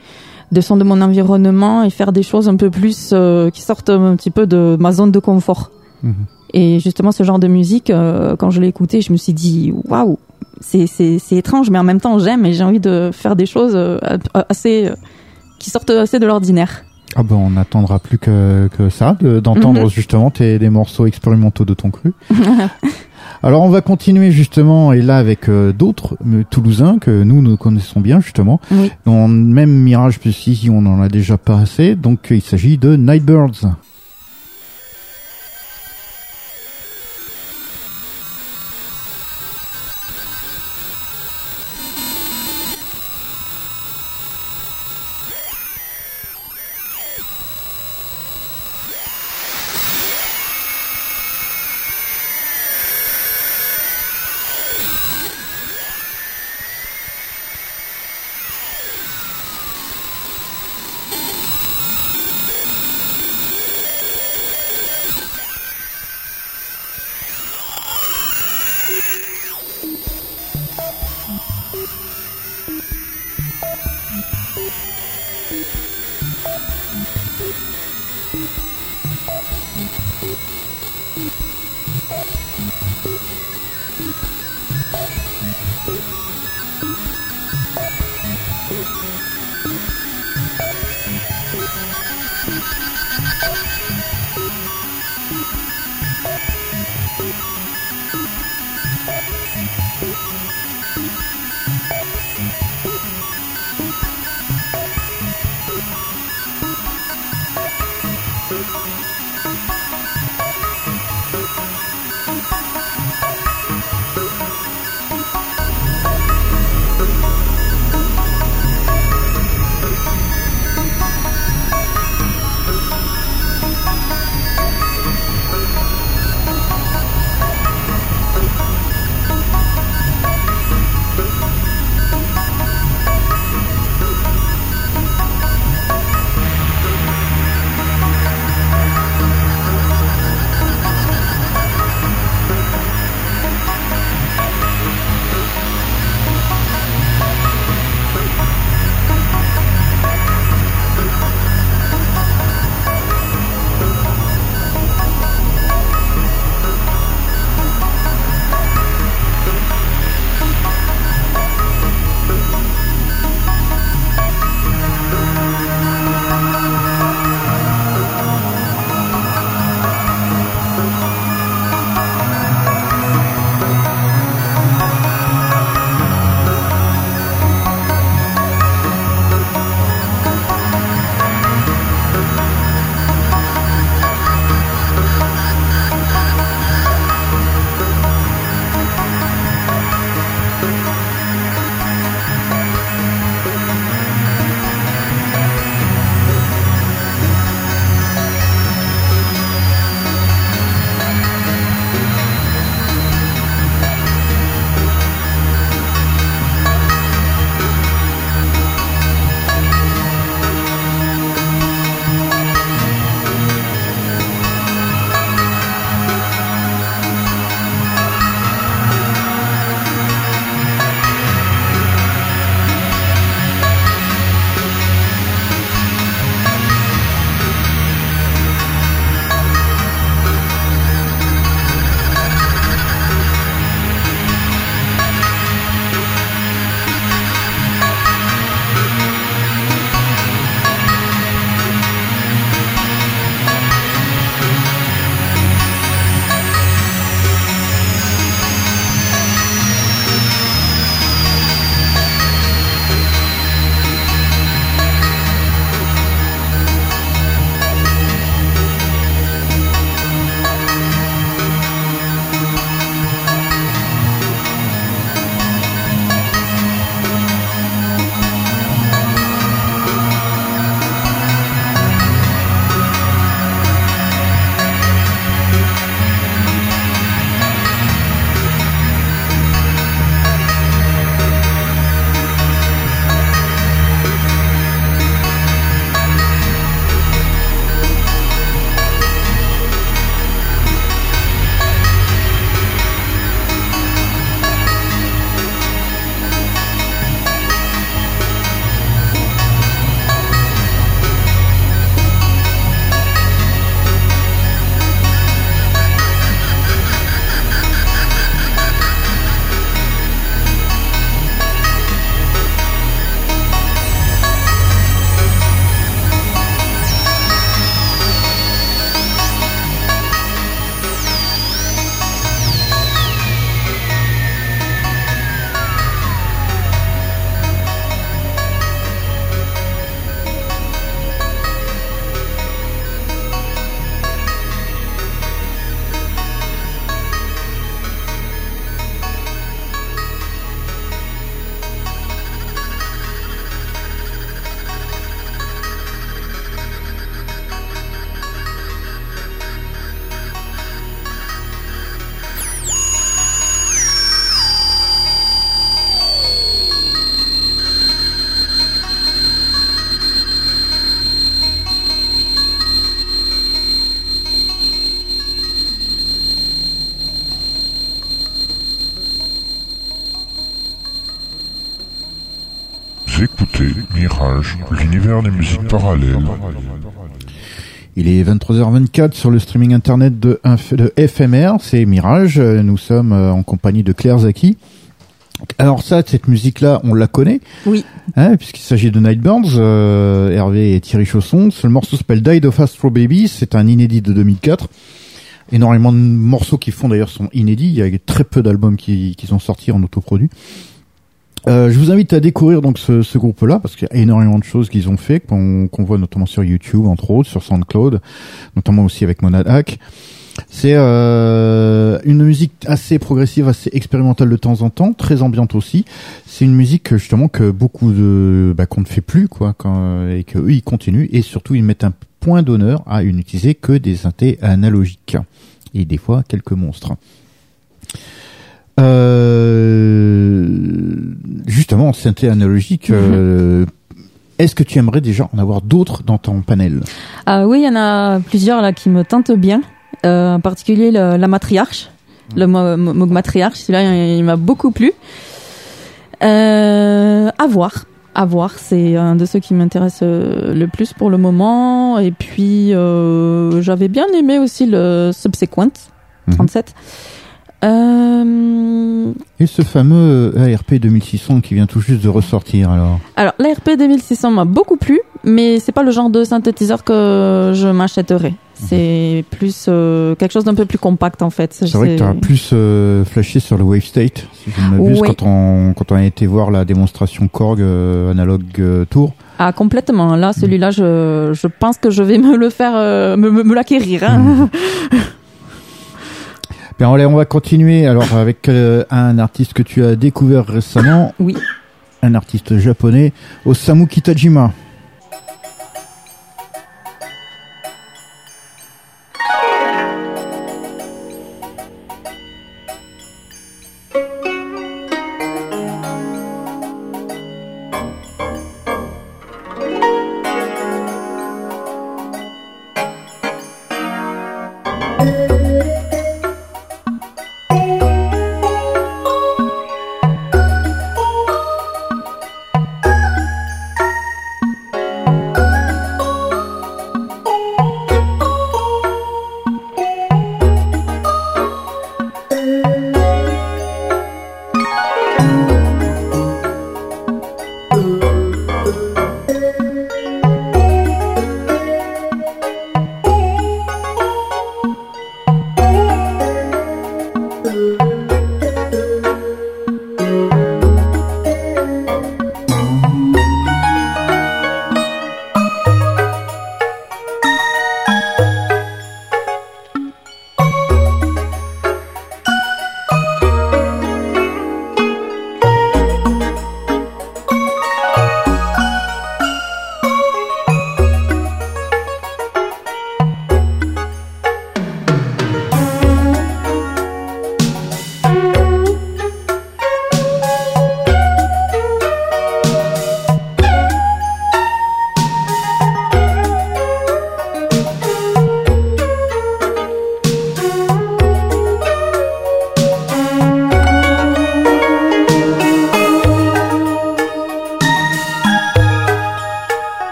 de sons de mon environnement et faire des choses un peu plus euh, qui sortent un petit peu de ma zone de confort. Mhm. Et justement, ce genre de musique, euh, quand je l'ai écouté, je me suis dit waouh, c'est étrange, mais en même temps, j'aime et j'ai envie de faire des choses euh, assez euh, qui sortent assez de l'ordinaire. Ah ben on n'attendra plus que, que ça, de- d'entendre Mhm. justement tes, des morceaux expérimentaux de ton cru. Alors on va continuer justement et là avec euh, d'autres euh, Toulousains que nous nous connaissons bien justement. Oui. Dans même Mirage plus ici on en a déjà pas assez, donc il s'agit de Nightbirds.「l'univers des musiques parallèles. Il est 23h24 sur le streaming internet de, FMR, c'est Mirage. Nous sommes euh, en compagnie de Claire Zaki. Alors ça, cette musique-là, on la connaît, Oui. hein, puisqu'il s'agit de Nightburns, euh, Hervé et Thierry Chausson. Ce morceau s'appelle Died of Astro Baby, c'est un inédit de 2004. Énormément de morceaux qui font d'ailleurs sont inédits, il y a très peu d'albums qui, qui sont sortis en autoproduit. Euh, je vous invite à découvrir donc ce, ce groupe-là parce qu'il y a énormément de choses qu'ils ont fait qu'on qu'on voit notamment sur YouTube entre autres, sur SoundCloud, notamment aussi avec Monad Hack. C'est euh, une musique assez progressive, assez expérimentale de temps en temps, très ambiante aussi. C'est une musique justement que beaucoup de bah, qu'on ne fait plus quoi, quand, et que eux ils continuent et surtout ils mettent un point d'honneur à n'utiliser que des synthés analogiques et des fois quelques monstres. Euh, justement, synthé analogique. euh, Est-ce que tu aimerais déjà en avoir d'autres dans ton panel? Ah oui, il y en a plusieurs là qui me tentent bien. Euh, en particulier le- la matriarche, le mo- mo- Moog matriarche. Celui-là, il, il m'a beaucoup plu. Euh, à voir. À voir, c'est un de ceux qui m'intéresse euh, le plus pour le moment. Et puis, euh, j'avais bien aimé aussi le Subsequent Mhm. 37. Euh, Et ce fameux ARP 2600 qui vient tout juste de ressortir alors alors, l'ARP 2600 m'a beaucoup plu, mais c'est pas le genre de synthétiseur que je m'achèterais. C'est plus euh, quelque chose d'un peu plus compact en fait. C'est vrai que tu as plus euh, flashé sur le Wave State, si je ne m'abuse, Oui. quand, on, quand on a été voir la démonstration Korg euh, Analog euh, Tour. Ah complètement. Là, celui-là, je, je pense que je vais me le faire, euh, me, me, me l'acquérir. Hein. Bien, allez, on va continuer alors avec euh, un artiste que tu as découvert récemment. Oui. Un artiste japonais, Osamu Kitajima.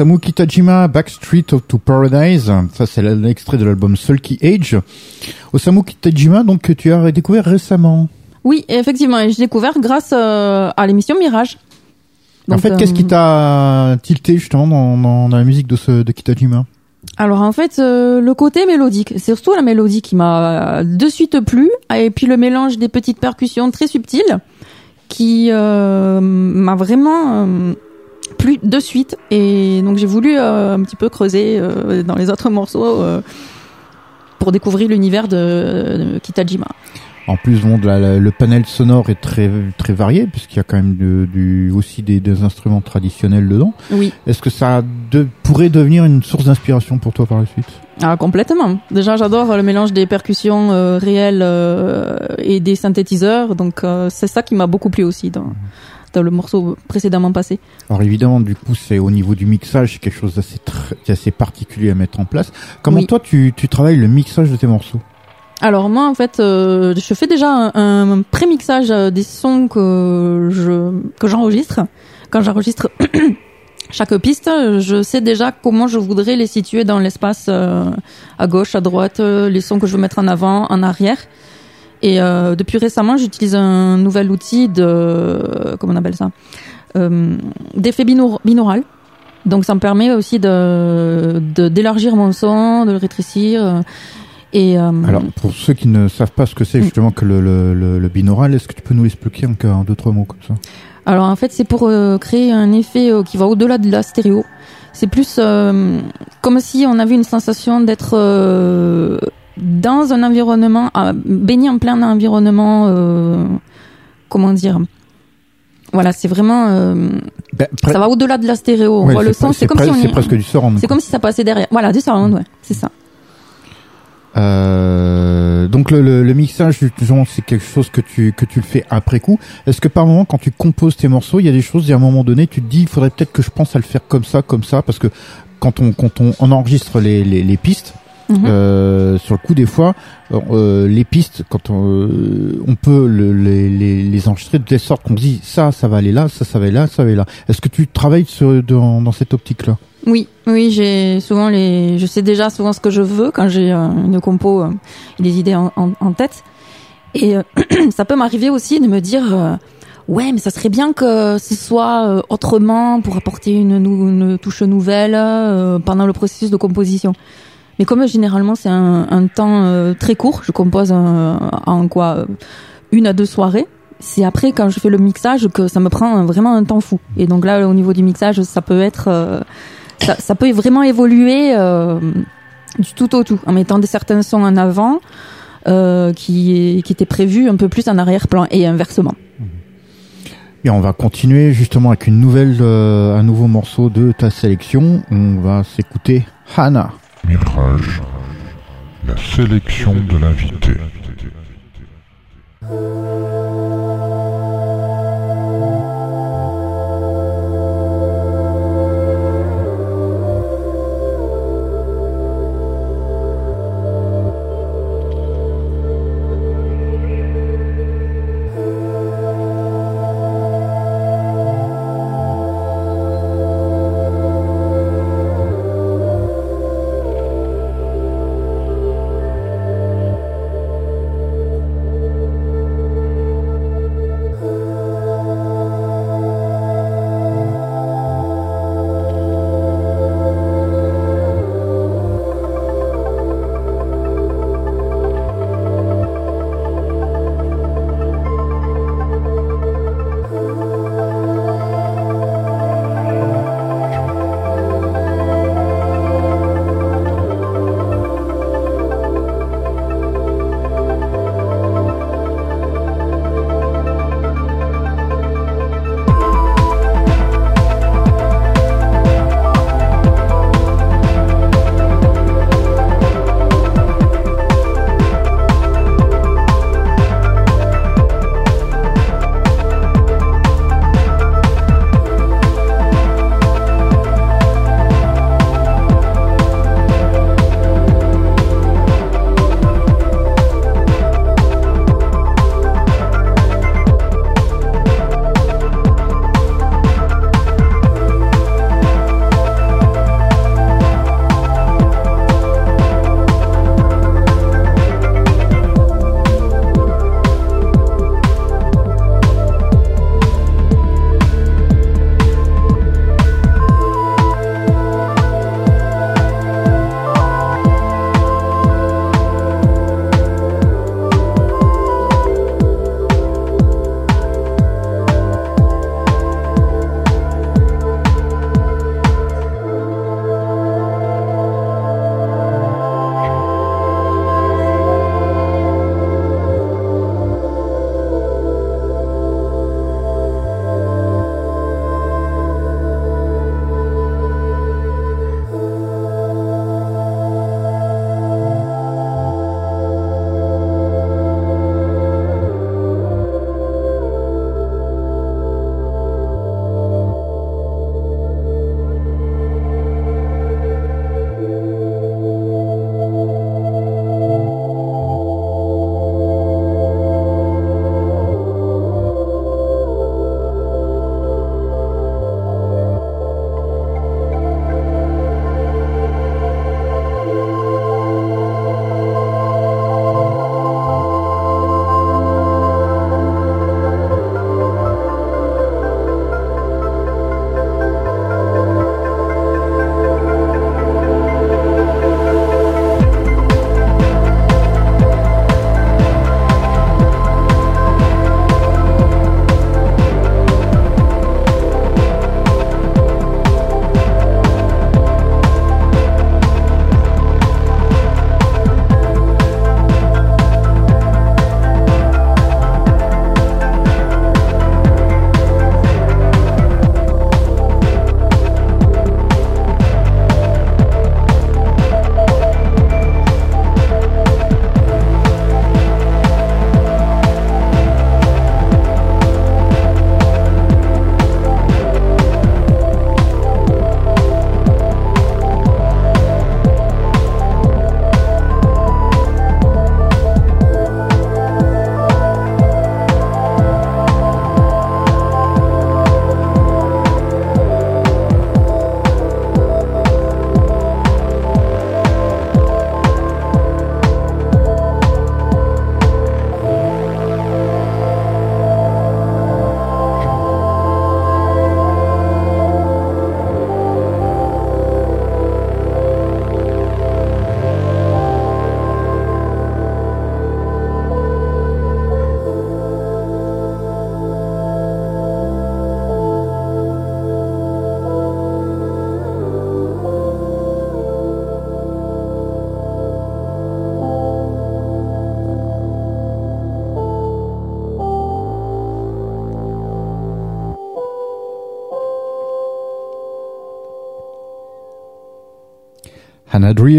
Osamu Kitajima, Backstreet to Paradise. Ça, c'est l'extrait de l'album Sulky Age. Osamu Kitajima, donc, que tu as découvert récemment. Oui, effectivement, et j'ai découvert grâce euh, à l'émission Mirage. en fait, qu'est-ce qui euh, t'a tilté, justement, dans, dans, dans la musique de, ce, de Kitajima? Alors en fait, euh, le côté mélodique, c'est surtout la mélodie qui m'a de suite plu, et puis le mélange des petites percussions très subtiles qui euh, m'a vraiment euh, de suite. Et donc j'ai voulu euh, un petit peu creuser euh, dans les autres morceaux euh, pour découvrir l'univers de, de Kitajima. En plus, bon, la- la- le panel sonore est très très varié puisqu'il y a quand même de- du, aussi des, des instruments traditionnels dedans. Oui, Est-ce que ça de- pourrait devenir une source d'inspiration pour toi par la suite? Ah, complètement. Déjà, j'adore le mélange des percussions réelles et des synthétiseurs. Donc c'est ça qui m'a beaucoup plu aussi dans, dans le morceau précédemment passé. Alors évidemment, du coup, c'est au niveau du mixage, c'est quelque chose d'assez d'assez particulier à mettre en place. Comment Oui. toi, tu, tu travailles le mixage de tes morceaux? Alors moi en fait euh, je fais déjà un, un pré-mixage euh, des sons que je que j'enregistre. Quand j'enregistre chaque piste, je sais déjà comment je voudrais les situer dans l'espace euh, à gauche, à droite, les sons que je veux mettre en avant, en arrière. Et euh, depuis récemment, j'utilise un nouvel outil de comment on appelle ça euh, d'effet binaur- binaural. Donc ça me permet aussi de d'élargir mon son, de le rétrécir. euh, Et euh, Alors, pour ceux qui ne savent pas ce que c'est Mm. justement que le, le, le, binaural, est-ce que tu peux nous l'expliquer encore en deux trois mots comme ça? Alors en fait, c'est pour euh, créer un effet euh, qui va au-delà de la stéréo. C'est plus euh, comme si on avait une sensation d'être euh, dans un environnement, à, baigné en plein environnement, euh, comment dire Voilà, c'est vraiment, euh, Ben, ça va au-delà de la stéréo. On ouais, voit le son, c'est comme si on, c'est presque du surround. c'est comme si ça passait derrière. Voilà, du surround, ouais, c'est ça. Euh, donc le, le, le mixage, justement, c'est quelque chose que tu que tu le fais après coup. Est-ce que par moment, quand tu composes tes morceaux, il y a des choses, il y a un moment donné, tu te dis, il faudrait peut-être que je pense à le faire comme ça, comme ça, parce que quand on quand on, on enregistre les, les, les pistes, Mhm. euh, sur le coup des fois, euh, les pistes, quand on, euh, on peut le- les, les, les enregistrer de telle sorte qu'on se dit ça, ça va aller là, ça, ça va aller là, ça va aller là. Est-ce que tu travailles sur, dans, dans cette optique-là? Oui, oui, j'ai souvent les, je sais déjà souvent ce que je veux quand j'ai euh, une compo euh, et des idées en, en, en tête. Et euh, ça peut m'arriver aussi de me dire, ouais, mais ça serait bien que ce soit autrement pour apporter une, une touche nouvelle euh, pendant le processus de composition. Mais comme généralement c'est un, temps euh, très court, je compose euh, en quoi euh, une à deux soirées. C'est après quand je fais le mixage que ça me prend vraiment un temps fou. Et donc là, au niveau du mixage, ça peut être ça, peut vraiment évoluer du tout au tout, en mettant des certains sons en avant qui, qui étaient prévus un peu plus en arrière-plan et inversement. Et on va continuer justement avec une nouvelle, un nouveau morceau de ta sélection. On va s'écouter Hana. Mirage, la sélection de l'invité.「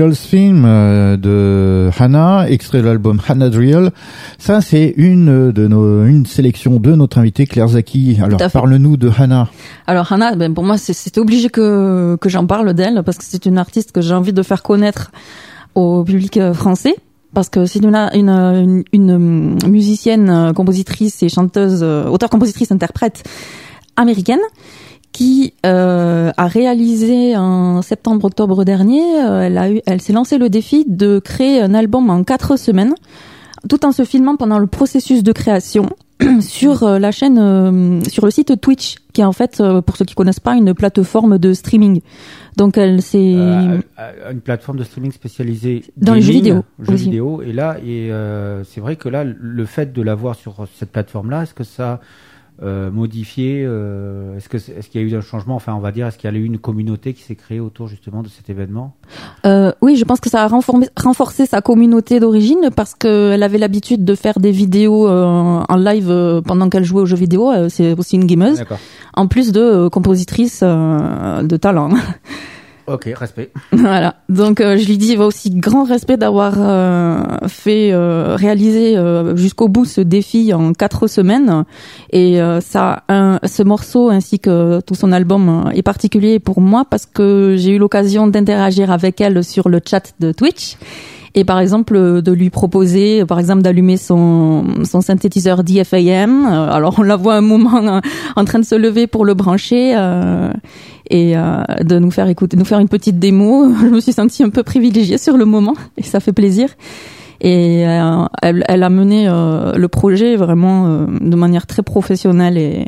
Drill's Theme euh, de Hannah, extrait de l'album Hannah Drill. Ça, c'est une de nos, une sélection de notre invité Claire Zaki. Alors, parle-nous de Hannah. Alors Hannah, ben, pour moi, c'est- c'était obligé que, que j'en parle d'elle parce que c'est une artiste que j'ai envie de faire connaître au public euh, français. Parce que c'est une, une, une, une musicienne, euh, compositrice et chanteuse, euh, auteur-compositrice, interprète américaine qui euh, a réalisé en septembre-octobre dernier, euh, elle, a eu, elle s'est lancé le défi de créer un album en quatre semaines, tout en se filmant pendant le processus de création sur euh, la chaîne, euh, sur le site Twitch, qui est en fait, euh, pour ceux qui connaissent pas, une plateforme de streaming. Donc elle s'est Euh, une plateforme de streaming spécialisée Dans les jeux vidéo jeux aussi. vidéo. Et là, et euh, c'est vrai que là, le fait de l'avoir sur cette plateforme-là, est-ce que ça modifié euh, Est-ce que est-ce qu'il y a eu un changement? Enfin, on va dire, est-ce qu'il y a eu une communauté qui s'est créée autour justement de cet événement? Euh, oui, je pense que ça a renformé- renforcé sa communauté d'origine parce qu'elle avait l'habitude de faire des vidéos euh, en live euh, pendant qu'elle jouait aux jeux vidéo. Euh, C'est aussi une gameuse, en plus de euh, compositrice euh, de talent. Ok, respect. voilà. Donc euh, je lui dis aussi grand respect d'avoir euh, fait euh, réaliser euh, jusqu'au bout ce défi en quatre semaines. Et euh, ça, un, ce morceau ainsi que tout son album euh, est particulier pour moi parce que j'ai eu l'occasion d'interagir avec elle sur le chat de Twitch. Et par exemple, euh, de lui proposer, euh, par exemple, d'allumer son, son synthétiseur DFAM. Euh, Alors, on la voit un moment en train de se lever pour le brancher euh, et euh, de nous faire écouter, nous faire une petite démo. Je me suis sentie un peu privilégiée sur le moment et ça fait plaisir. Et euh, elle, elle a mené le projet vraiment de manière très professionnelle et,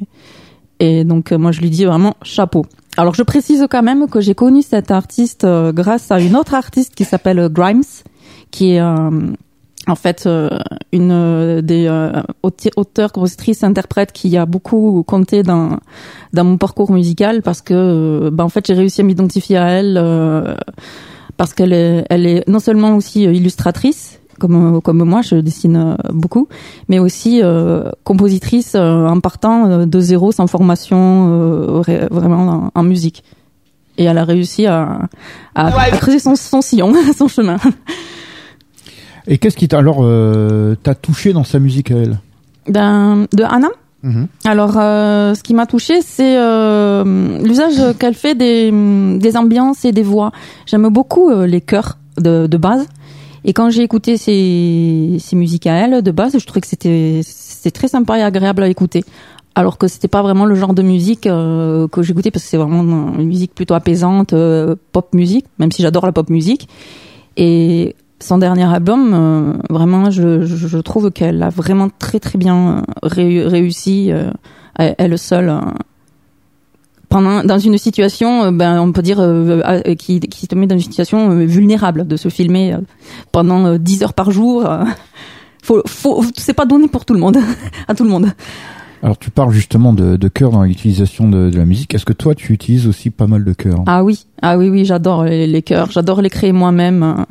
et donc moi je lui dis vraiment chapeau. Alors je précise quand même que j'ai connu cette artiste grâce à une autre artiste qui s'appelle Grimes, qui est euh, en fait euh, une euh, des aute- auteurs, compositrices, interprètes qui a beaucoup compté dans dans mon parcours musical parce que bah, en fait j'ai réussi à m'identifier à elle parce qu'elle est elle est non seulement aussi illustratrice comme comme moi je dessine beaucoup mais aussi euh, compositrice en partant de zéro sans formation euh, vraiment en, en musique. Et elle a réussi à, à, à creuser son, son sillon son chemin Et qu'est-ce qui t'a alors euh, t'a touché dans sa musique à elle? D'un de Anna Mhm. Alors, euh, ce qui m'a touché, c'est euh, l'usage qu'elle fait des, des ambiances et des voix. J'aime beaucoup euh, les chœurs de, de base. Et quand j'ai écouté ces, ces musiques à elle de base, je trouvais que c'était c'était très sympa et agréable à écouter. Alors que c'était pas vraiment le genre de musique euh, que j'écoutais parce que c'est vraiment une musique plutôt apaisante, euh, pop musique, même si j'adore la pop musique. Et son dernier album, euh, vraiment, je, je, je trouve qu'elle a vraiment très très bien ré- réussi, euh, elle seule, euh, pendant dans une situation, euh, ben on peut dire euh, euh, qui, qui te met dans une situation euh, vulnérable de se filmer euh, pendant euh, 10 heures par jour. euh. faut, faut, c'est pas donné pour tout le monde, à tout le monde. Alors tu parles justement de, de chœur dans l'utilisation de, de la musique. Est-ce que toi tu utilises aussi pas mal de chœurs Ah oui, ah oui, oui, j'adore les, les chœurs, j'adore les créer moi-même.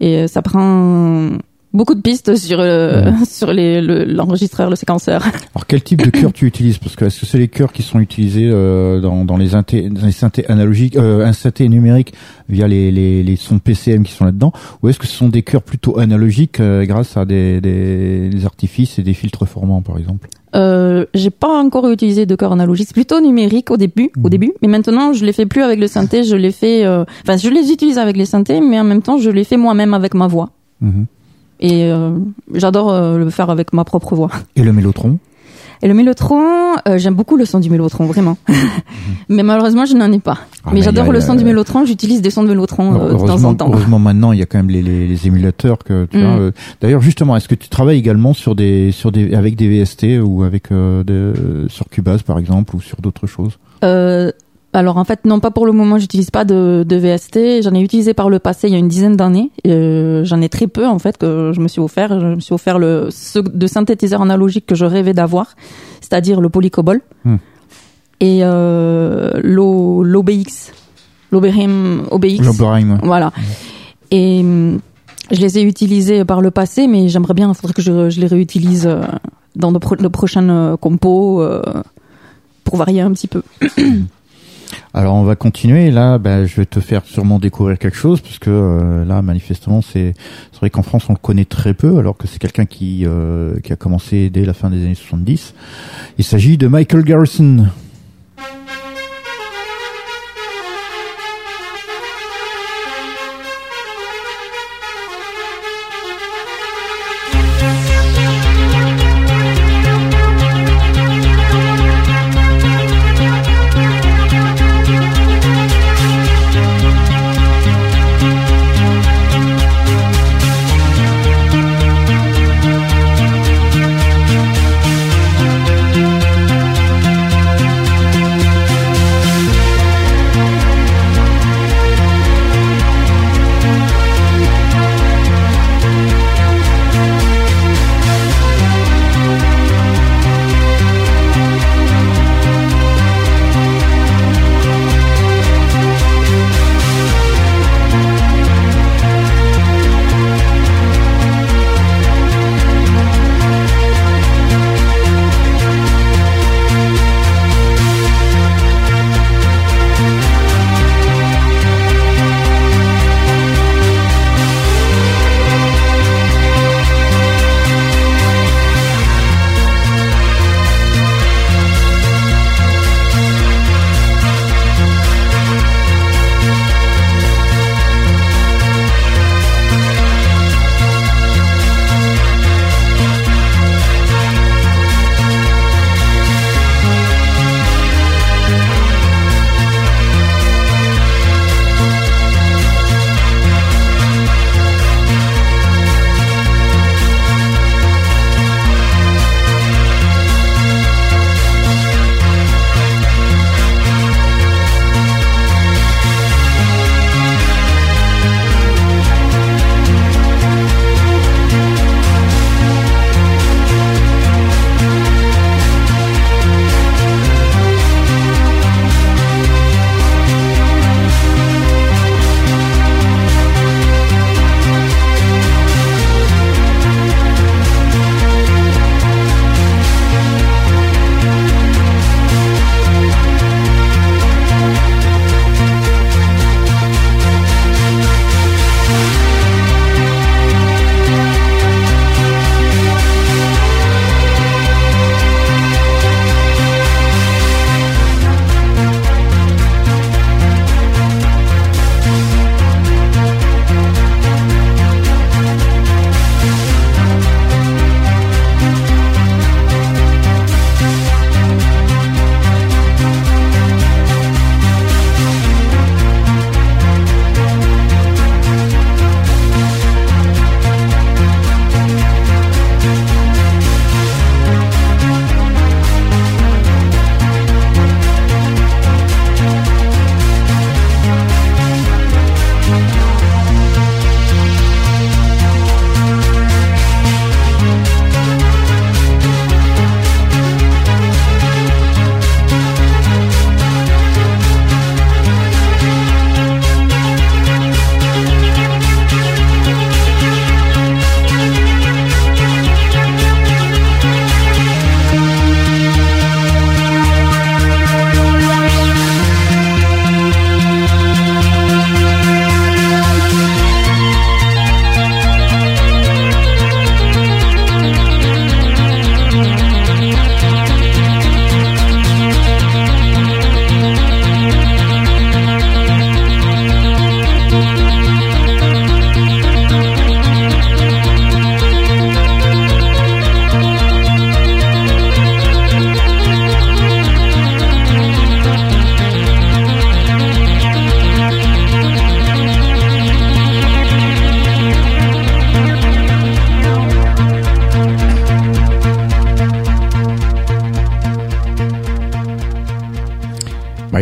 Et euh, ça prend beaucoup de pistes sur euh, sur les le- l'enregistreur, le, séquenceur. Alors quel type de chœur tu utilises? Parce que est-ce que c'est les chœurs qui sont utilisés euh, dans, dans les inté- dans les synthés analogiques, euh, un synthé numérique via les, les, les sons PCM qui sont là-dedans, ou est-ce que ce sont des chœurs plutôt analogiques euh, grâce à des, des, des artifices et des filtres formants par exemple? Euh, j'ai pas encore utilisé de chœur analogique, c'est plutôt numérique au début, au début. Mais maintenant, je les fais plus avec le synthé, je les fais. euh, Enfin, je les utilise avec les synthés, mais en même temps, je les fais moi-même avec ma voix. Mhm. Et euh, j'adore euh, le faire avec ma propre voix. Et le mélotron? Et le mélotron, euh, j'aime beaucoup le son du mélotron, vraiment. mais malheureusement, je n'en ai pas. Ah, mais mais j'adore le son du mélotron, j'utilise des sons de mélotron euh, de temps en temps. heureusement maintenant il y a quand même les, les, les émulateurs que Mm. D'ailleurs justement, est-ce que tu travailles également sur des sur des avec des VST ou avec euh, des- sur Cubase par exemple ou sur d'autres choses? Euh, alors en fait non pas pour le moment j'utilise pas de, de VST j'en ai utilisé par le passé il y a une dizaine d'années. Euh, j'en ai très peu en fait que je me suis offert. Je me suis offert le ce de synthétiseur analogique que je rêvais d'avoir c'est-à-dire le polycobol. Hmm. et euh, l'O- l'OBX l'Oberheim OBX voilà. Et hum, je les ai utilisés par le passé mais j'aimerais bien il faudrait que je, je les réutilise euh, dans de, pro- de prochaines euh, compos euh, pour varier un petit peu Alors on va continuer. Là, bah, je vais te faire sûrement découvrir quelque chose, puisque euh, là, manifestement, c'est c'est vrai qu'en France on le connaît très peu, alors que c'est quelqu'un qui euh, qui a commencé dès la fin des années 70. Il s'agit de Michael Garrison.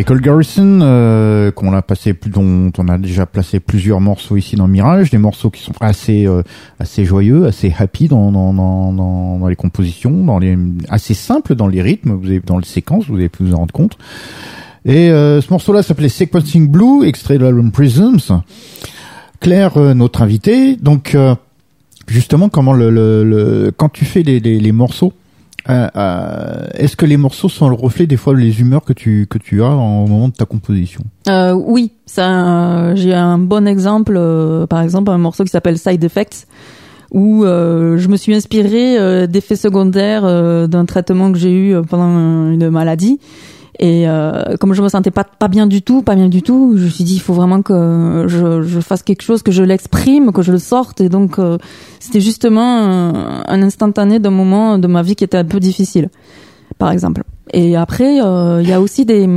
Michael Garrison, euh, qu'on a passé dont on a déjà placé plusieurs morceaux ici dans Mirage, des morceaux qui sont assez euh, assez joyeux, assez happy dans dans, dans dans les compositions, dans les assez simples dans les rythmes, vous avez dans les séquences, vous avez pu vous en rendre compte. Et euh, ce morceau-là s'appelait Sequencing Blue, extrait de l'album Prisms. Claire, euh, notre invitée, donc euh, justement comment le, le, le- quand tu fais les, les morceaux Euh, euh, Est-ce que les morceaux sont le reflet des fois les humeurs que tu que tu as au moment de ta composition? Euh, oui, ça, euh, j'ai un bon exemple. euh, par exemple, un morceau qui s'appelle Side Effects, où je me suis inspirée d'effets secondaires d'un traitement que j'ai eu pendant une maladie. Et euh, comme je me sentais pas pas bien du tout, pas bien du tout, je me suis dit il faut vraiment que je, je fasse quelque chose, que je l'exprime, que je le sorte. Et donc euh, c'était justement un, un instantané d'un moment de ma vie qui était un peu difficile, par exemple. Et après euh, il y a aussi des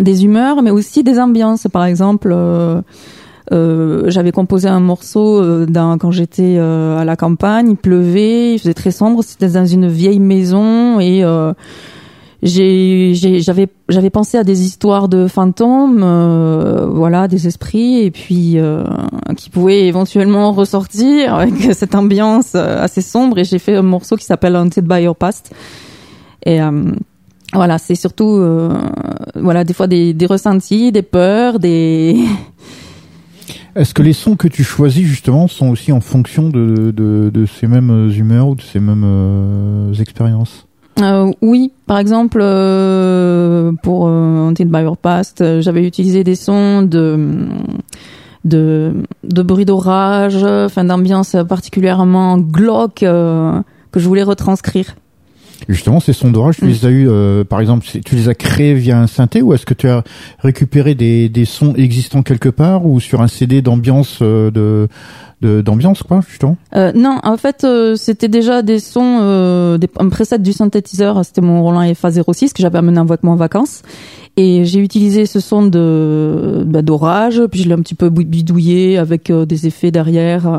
des humeurs, mais aussi des ambiances. Par exemple, euh, euh, j'avais composé un morceau euh, dans, quand j'étais euh, à la campagne, il pleuvait, il faisait très sombre, c'était dans une vieille maison et euh, j'avais, j'avais pensé à des histoires de fantômes, euh, voilà, des esprits, et puis euh, qui pouvaient éventuellement ressortir avec cette ambiance euh, assez sombre. Et j'ai fait un morceau qui s'appelle Haunted by Your Past. Et euh, voilà, c'est surtout, euh, voilà, des fois des, des ressentis, des peurs, des Est-ce que les sons que tu choisis justement sont aussi en fonction de de, de ces mêmes humeurs ou de ces mêmes euh, expériences? Euh, oui, par exemple, euh, pour euh, by Your Past, j'avais utilisé des sons de de, de bruit d'orage, enfin d'ambiance particulièrement glauque euh, que je voulais retranscrire. Justement, ces sons d'orage, tu Mm. les as eu, euh, par exemple, tu les as créés via un synthé ou est-ce que tu as récupéré des, des sons existants quelque part ou sur un CD d'ambiance euh, de- d'ambiance quoi justement Euh, non, en fait, euh, c'était déjà des sons, euh, des, un preset du synthétiseur. C'était mon Roland FA06 que j'avais amené avec moi en vacances. Et j'ai utilisé ce son de bah, d'orage, puis je l'ai un petit peu bidouillé avec euh, des effets derrière. euh.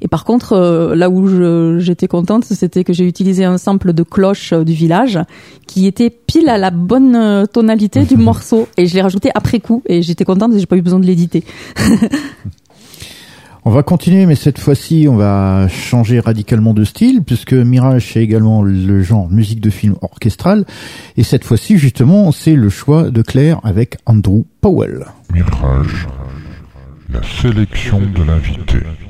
Et par contre, euh, là où j'étais contente, c'était que j'ai utilisé un sample de cloche euh, du village qui était pile à la bonne euh, tonalité du morceau. Et je l'ai rajouté après coup. Et j'étais contente, j'ai pas eu besoin de l'éditer. On va continuer, mais cette fois-ci, on va changer radicalement de style, puisque Mirage, c'est également le genre musique de film orchestral. Et cette fois-ci, justement, c'est le choix de Claire avec Andrew Powell. Mirage, la sélection de l'invité.「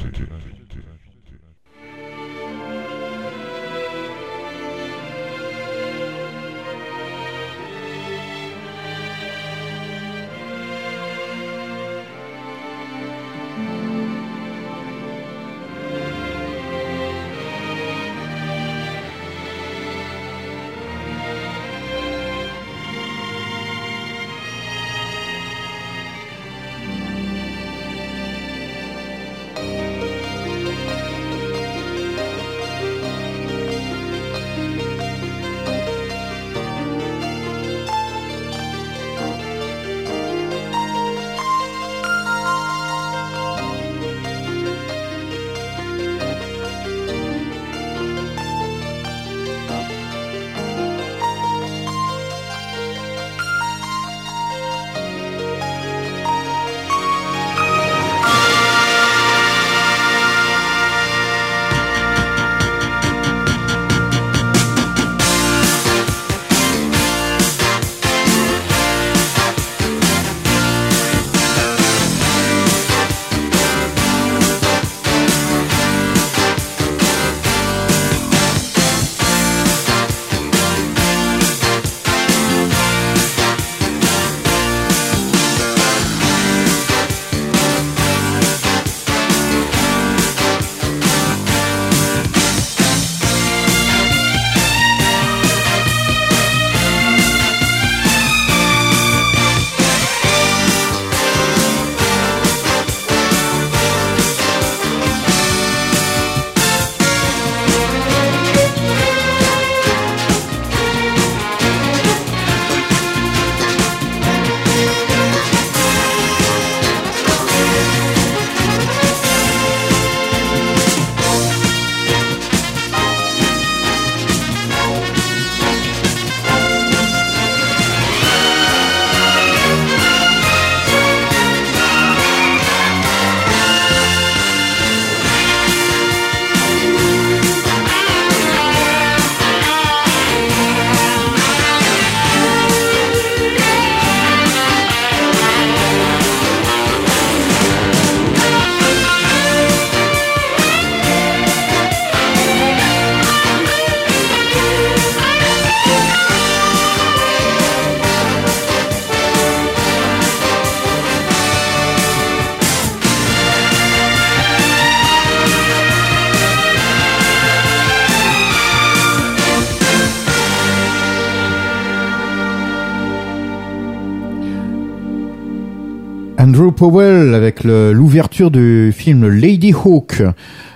Powell avec l'ouverture du film Lady Hawk,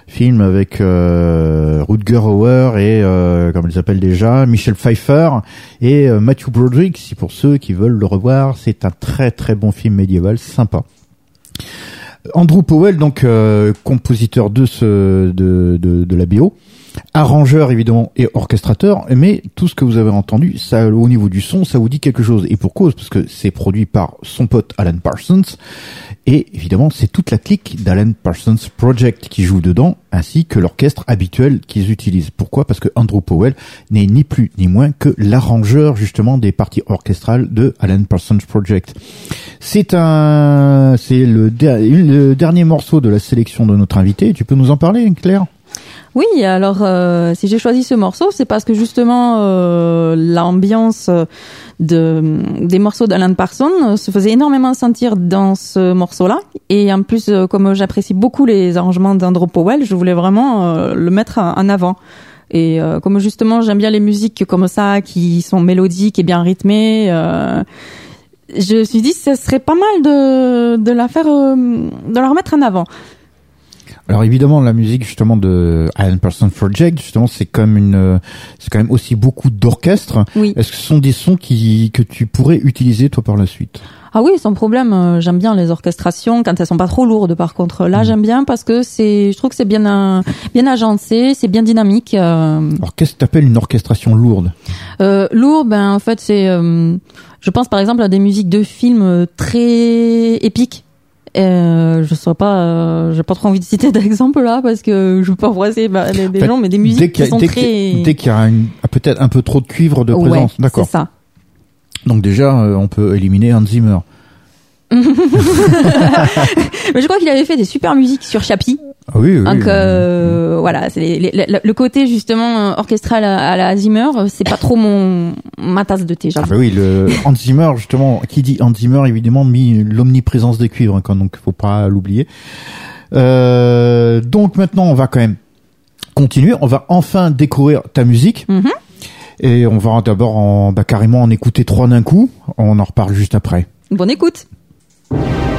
film avec euh, Rutger Hauer et euh, comme ils s'appellent déjà Michel Pfeiffer et euh, Matthew Broderick. Si pour ceux qui veulent le revoir, c'est un très très bon film médiéval, sympa. Andrew Powell, donc euh, compositeur de ce de, de, de la BO, arrangeur évidemment et orchestrateur, mais tout ce que vous avez entendu, ça au niveau du son, ça vous dit quelque chose et pour cause parce que c'est produit par son pote Alan Parsons et évidemment c'est toute la clique d'Alan Parsons Project qui joue dedans ainsi que l'orchestre habituel qu'ils utilisent. Pourquoi? Parce que Andrew Powell n'est ni plus ni moins que l'arrangeur justement des parties orchestrales de Alan Parsons Project. C'est un, c'est le, le dernier morceau de la sélection de notre invité. Tu peux nous en parler, Claire? Oui, alors euh, si j'ai choisi ce morceau, c'est parce que justement euh, l'ambiance de des morceaux d'Alan Parsons euh, se faisait énormément sentir dans ce morceau-là. Et en plus, euh, comme j'apprécie beaucoup les arrangements d'Andrew Powell, je voulais vraiment euh, le mettre en avant. Et euh, comme justement j'aime bien les musiques comme ça, qui sont mélodiques et bien rythmées, euh, je me suis dit ce serait pas mal de la faire, euh, de la remettre en avant. Alors évidemment, la musique justement de Alan Parsons Project, justement, c'est quand même une, c'est quand même aussi beaucoup d'orchestre. Oui. Est-ce que ce sont des sons qui que tu pourrais utiliser toi par la suite? Ah oui, sans problème. euh, J'aime bien les orchestrations quand elles sont pas trop lourdes. Par contre, là, j'aime bien parce que c'est, je trouve que c'est bien, euh, bien agencé, c'est bien dynamique. Euh, Alors qu'est-ce que t'appelles une orchestration lourde? Euh, lourd, ben en fait, c'est, euh, je pense par exemple à des musiques de films très épiques. Euh, je sais pas, euh, j'ai pas trop envie de citer d'exemples là parce que je veux pas froisser bah, les Fait, gens, mais des musiques qui a, sont dès qu'il y a- très. dès qu'il y a une- peut-être un peu trop de cuivre de Ouais, présence, d'accord. C'est ça. Donc déjà, euh, on peut éliminer Hans Zimmer. Mais je crois qu'il avait fait des super musiques sur Chappie. Ah oui, oui. Donc oui. euh, voilà, c'est les- les- le, le côté justement euh, orchestral à, à la Zimmer, c'est pas trop mon ma tasse de thé, Ah bah oui, le Hans Zimmer justement, qui dit Hans Zimmer évidemment mis l'omniprésence des cuivres, hein, donc faut pas l'oublier. Euh, donc maintenant, on va quand même continuer. On va enfin découvrir ta musique. Mhm. Et on va d'abord en, bah, carrément en écouter trois d'un coup. On en reparle juste après. Bonne écoute.「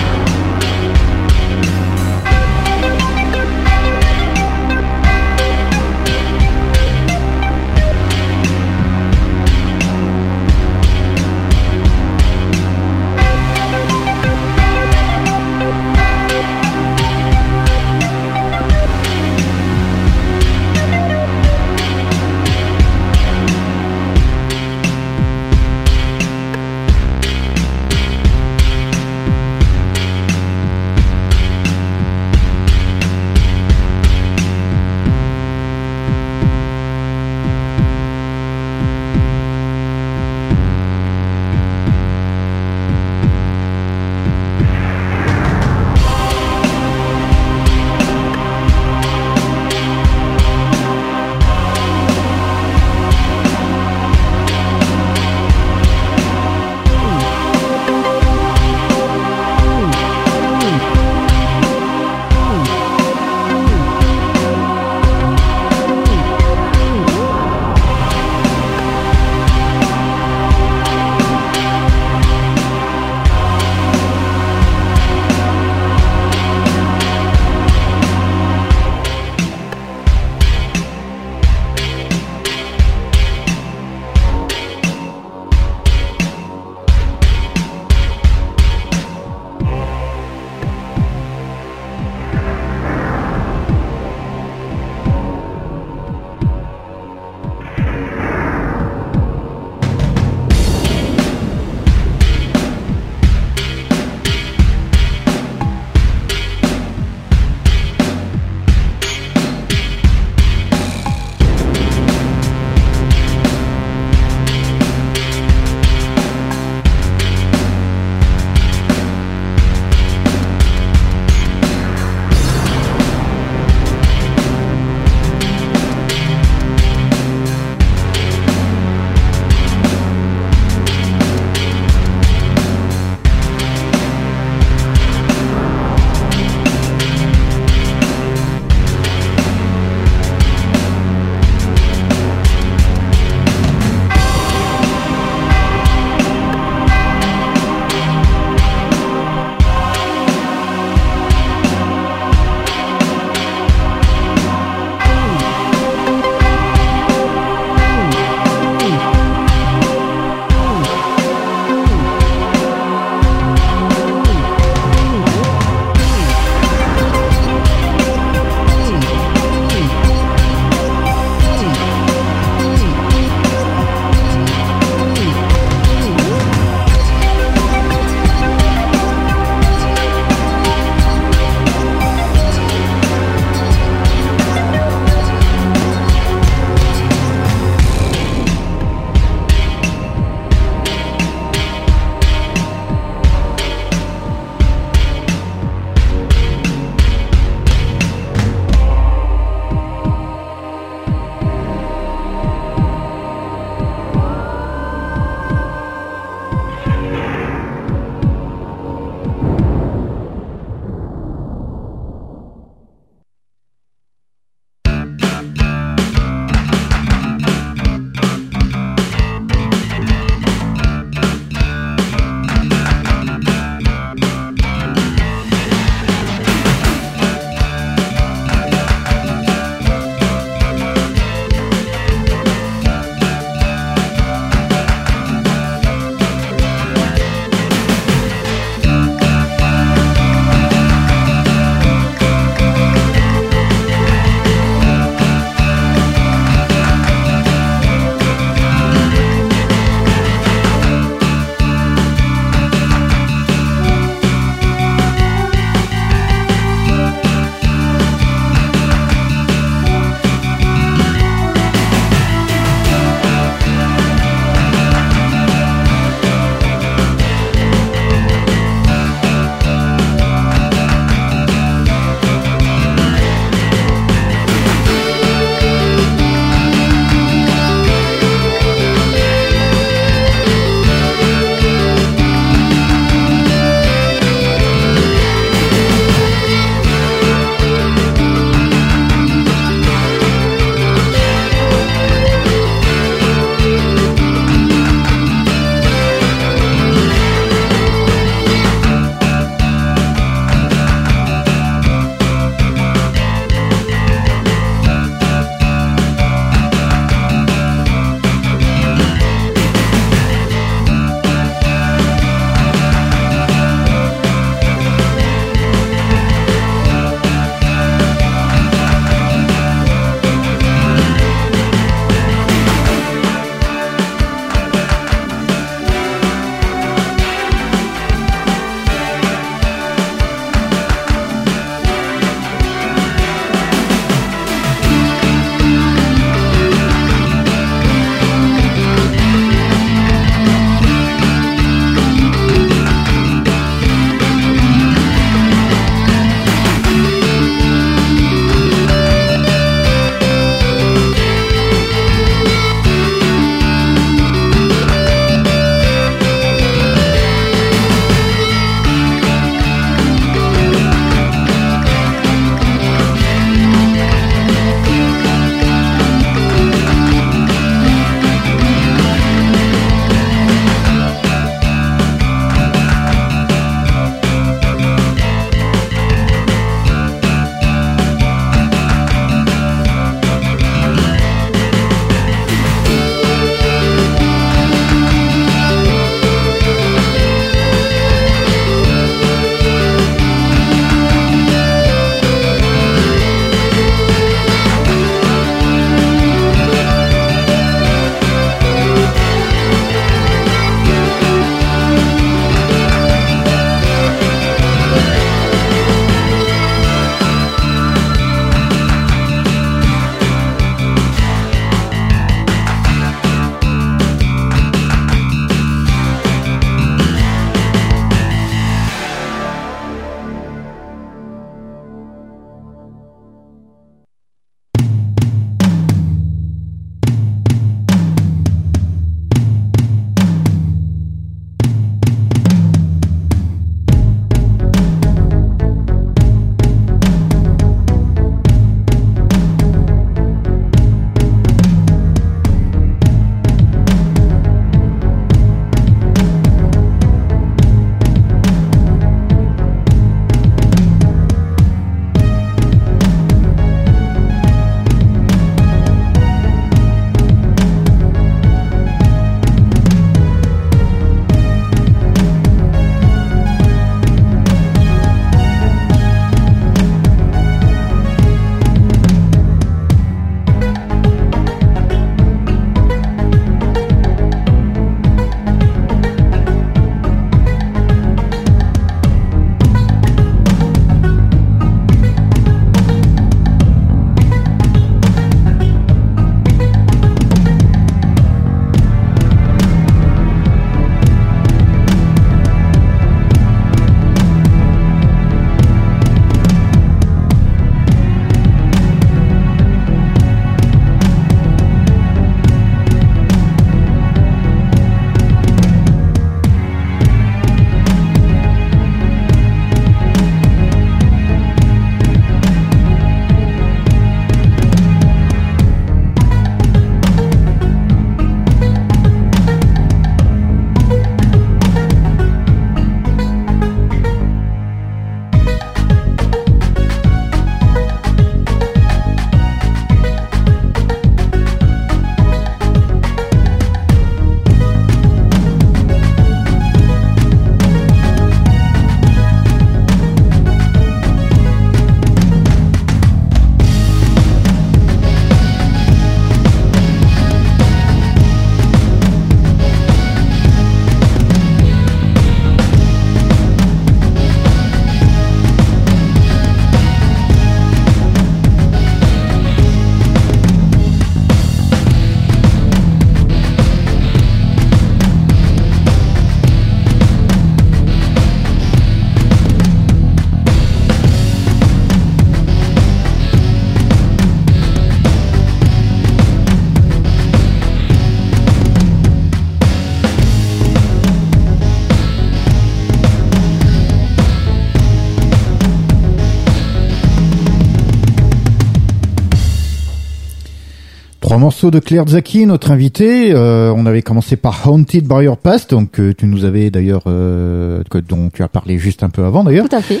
de Claire Zaki, notre invité. Euh, on avait commencé par Haunted by Your Past, donc euh, tu nous avais d'ailleurs, euh, dont tu as parlé juste un peu avant d'ailleurs. Tout à fait.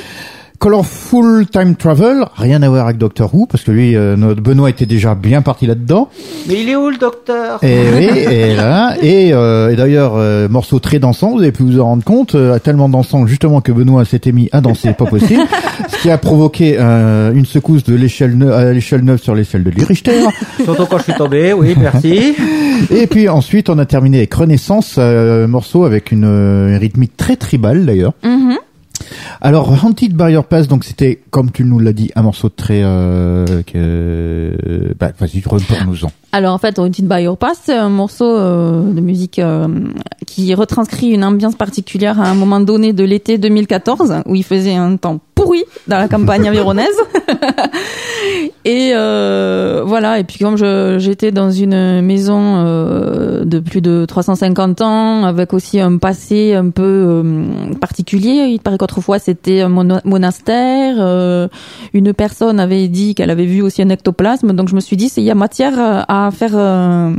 Colorful Time Travel, rien à voir avec Doctor Who, parce que lui, euh, notre Benoît était déjà bien parti là-dedans. Mais il est où le docteur? Et oui, et là, et, euh, et d'ailleurs, euh, morceau très dansant, vous avez pu vous en rendre compte, euh, tellement dansant justement que Benoît s'était mis à danser, pas possible, ce qui a provoqué euh, une secousse de l'échelle neuve, à l'échelle neuve sur l'échelle de Richter. Surtout quand je suis tombé, oui, merci. Et puis ensuite, on a terminé avec Renaissance, euh, morceau avec une, une rythmique très tribale d'ailleurs. Mhm. Alors, Haunted by Your Past, donc c'était, comme tu nous l'as dit, un morceau très... Euh, que, bah, vas-y, retourne-nous-en. Alors en fait, Haunted by Your Past, c'est un morceau euh, de musique euh, qui retranscrit une ambiance particulière à un moment donné de l'été 2014 où il faisait un temps pourri dans la campagne avironnaise. et euh, voilà, et puis comme j'étais dans une maison de plus de 350 ans avec aussi un passé un peu particulier, il paraît qu'autrefois c'était un monastère, une personne avait dit qu'elle avait vu aussi un ectoplasme, donc je me suis dit il y a matière euh, à faire euh,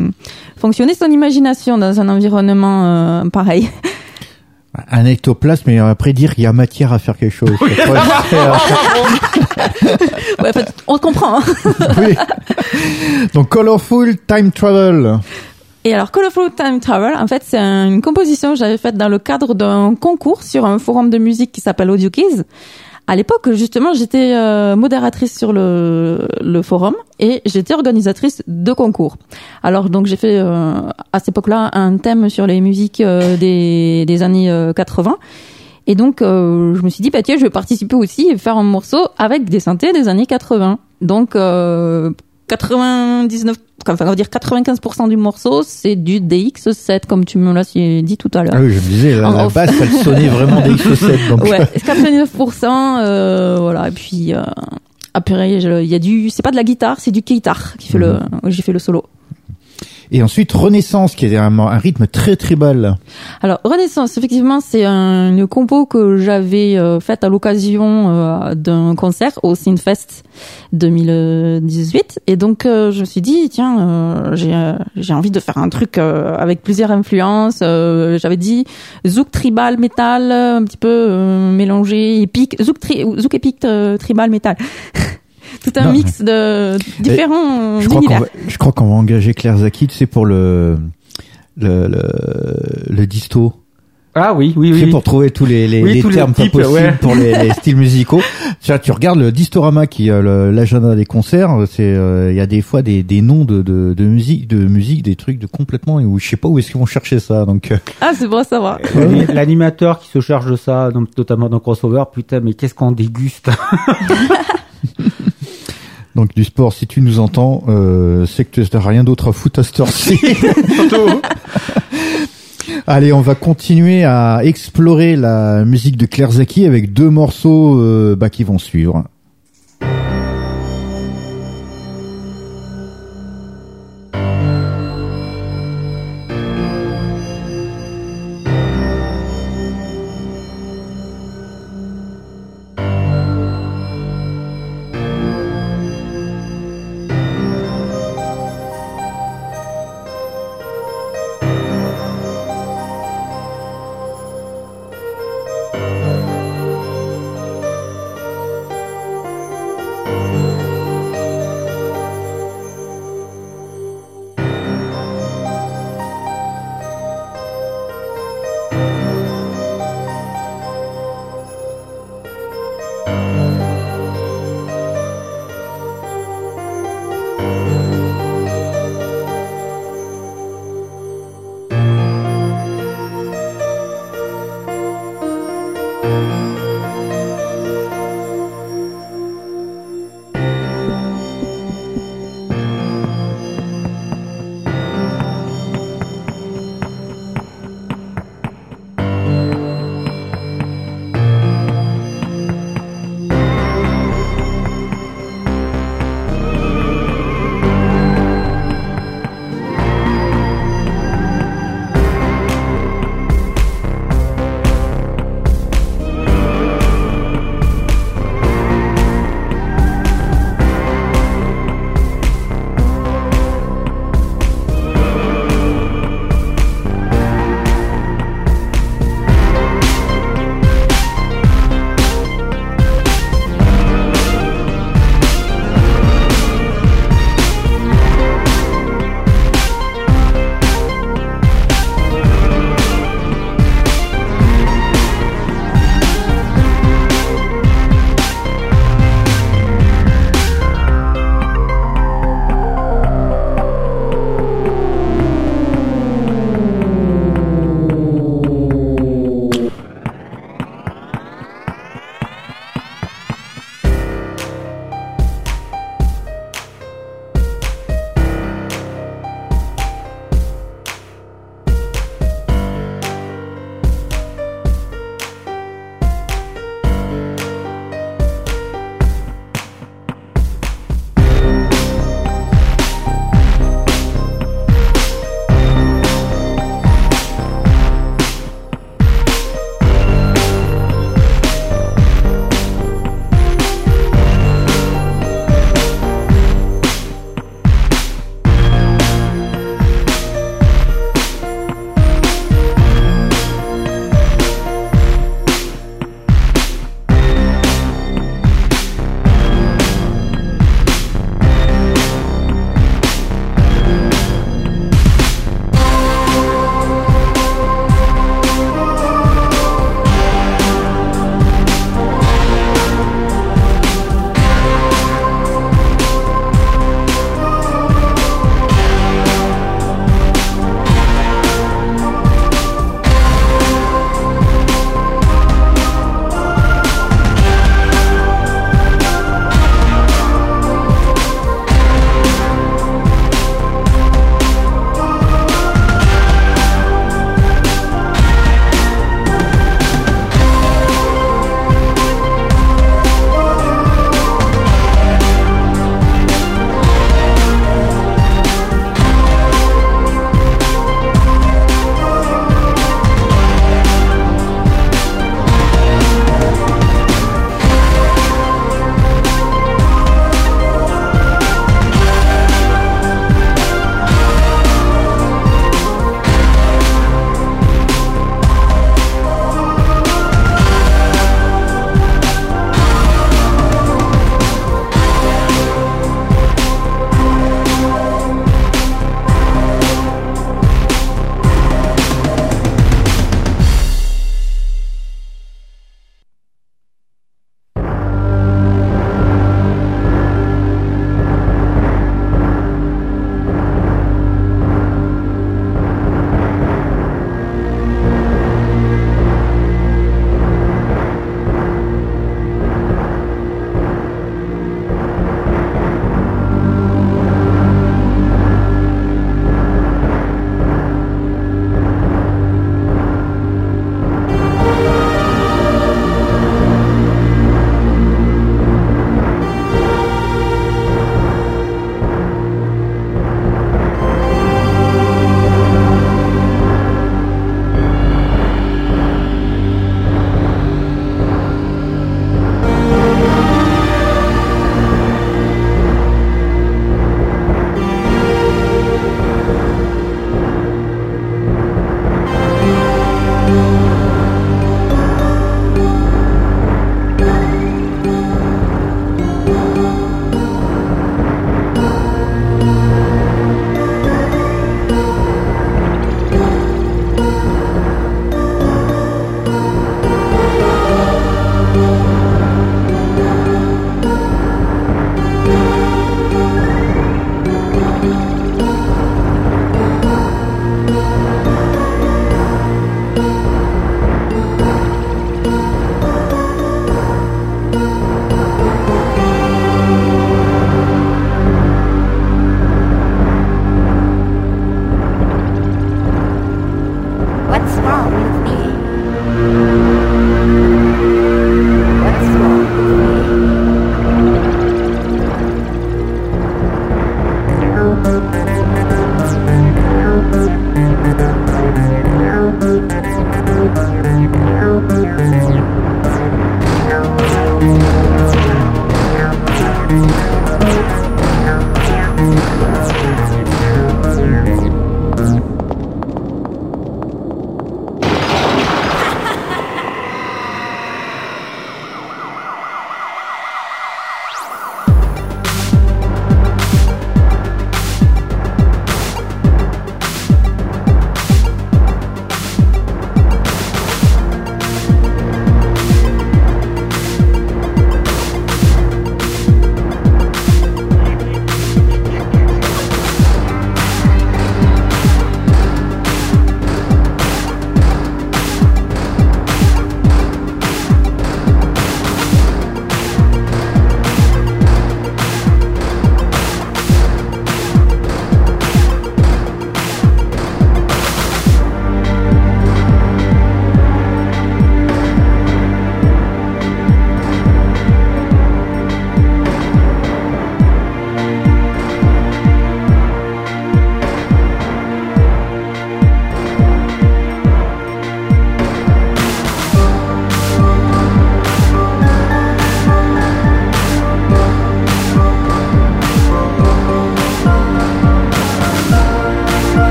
fonctionner son imagination dans un environnement euh, pareil. Un ectoplasme, mais après dire qu'il y a matière à faire quelque chose. Ouais, en fait, on comprend. hein. oui. Donc, Colorful Time Travel. Et alors, Colorful Time Travel, en fait, c'est une composition que j'avais faite dans le cadre d'un concours sur un forum de musique qui s'appelle Audio Keys. À l'époque, justement, j'étais euh, modératrice sur le, le forum et j'étais organisatrice de concours. Alors, donc, j'ai fait euh, à cette époque-là un thème sur les musiques euh, des, des années euh, 80. Et donc, euh, je me suis dit, bah tiens, je vais participer aussi et faire un morceau avec des synthés des années 80. Donc, euh, 99, enfin, on va dire 95% du morceau, c'est du DX7, comme tu me l'as dit tout à l'heure. Ah oui, je me disais, la, En la basse, elle sonnait vraiment des X7. Donc, Ouais, 99%, euh, voilà. Et puis, euh, après, il y a du, c'est pas de la guitare, c'est du guitare qui fait le, Mhm. j'ai fait le solo. Et ensuite, Renaissance, qui est un, rythme très tribal. Alors Renaissance, effectivement, c'est un, une compo que j'avais euh, faite à l'occasion euh, d'un concert au Synfest 2018, et donc euh, je me suis dit tiens, j'ai envie de faire un truc avec plusieurs influences. J'avais dit zouk tribal metal, un petit peu mélangé épique, zouk tri, zouk épique tribal metal. Tout un Non. mix de différents Je crois qu'on univers. va, je crois qu'on va engager Claire Zaki, tu sais, pour le, le, le, le disto. Ah oui, oui, C'est oui. pour trouver tous les, les, Oui, les tous les termes pas types, possibles ouais. pour les, les styles musicaux. Tu, vois, tu regardes le Distorama qui a le- l'agenda des concerts, c'est euh, il y a des fois des, des noms de, de, de musique, de musique, des trucs de complètement où je sais pas où est-ce qu'ils vont chercher ça. Donc euh, Ah c'est bon à savoir. L'ani- L'animateur qui se charge de ça, notamment dans Crossover, putain, mais qu'est-ce qu'on déguste donc du sport, si tu nous entends, euh, c'est que tu n'as rien d'autre à foutre à cette heure-ci. Allez, on va continuer à explorer la musique de Claire Zaki avec deux morceaux euh, bah, qui vont suivre.「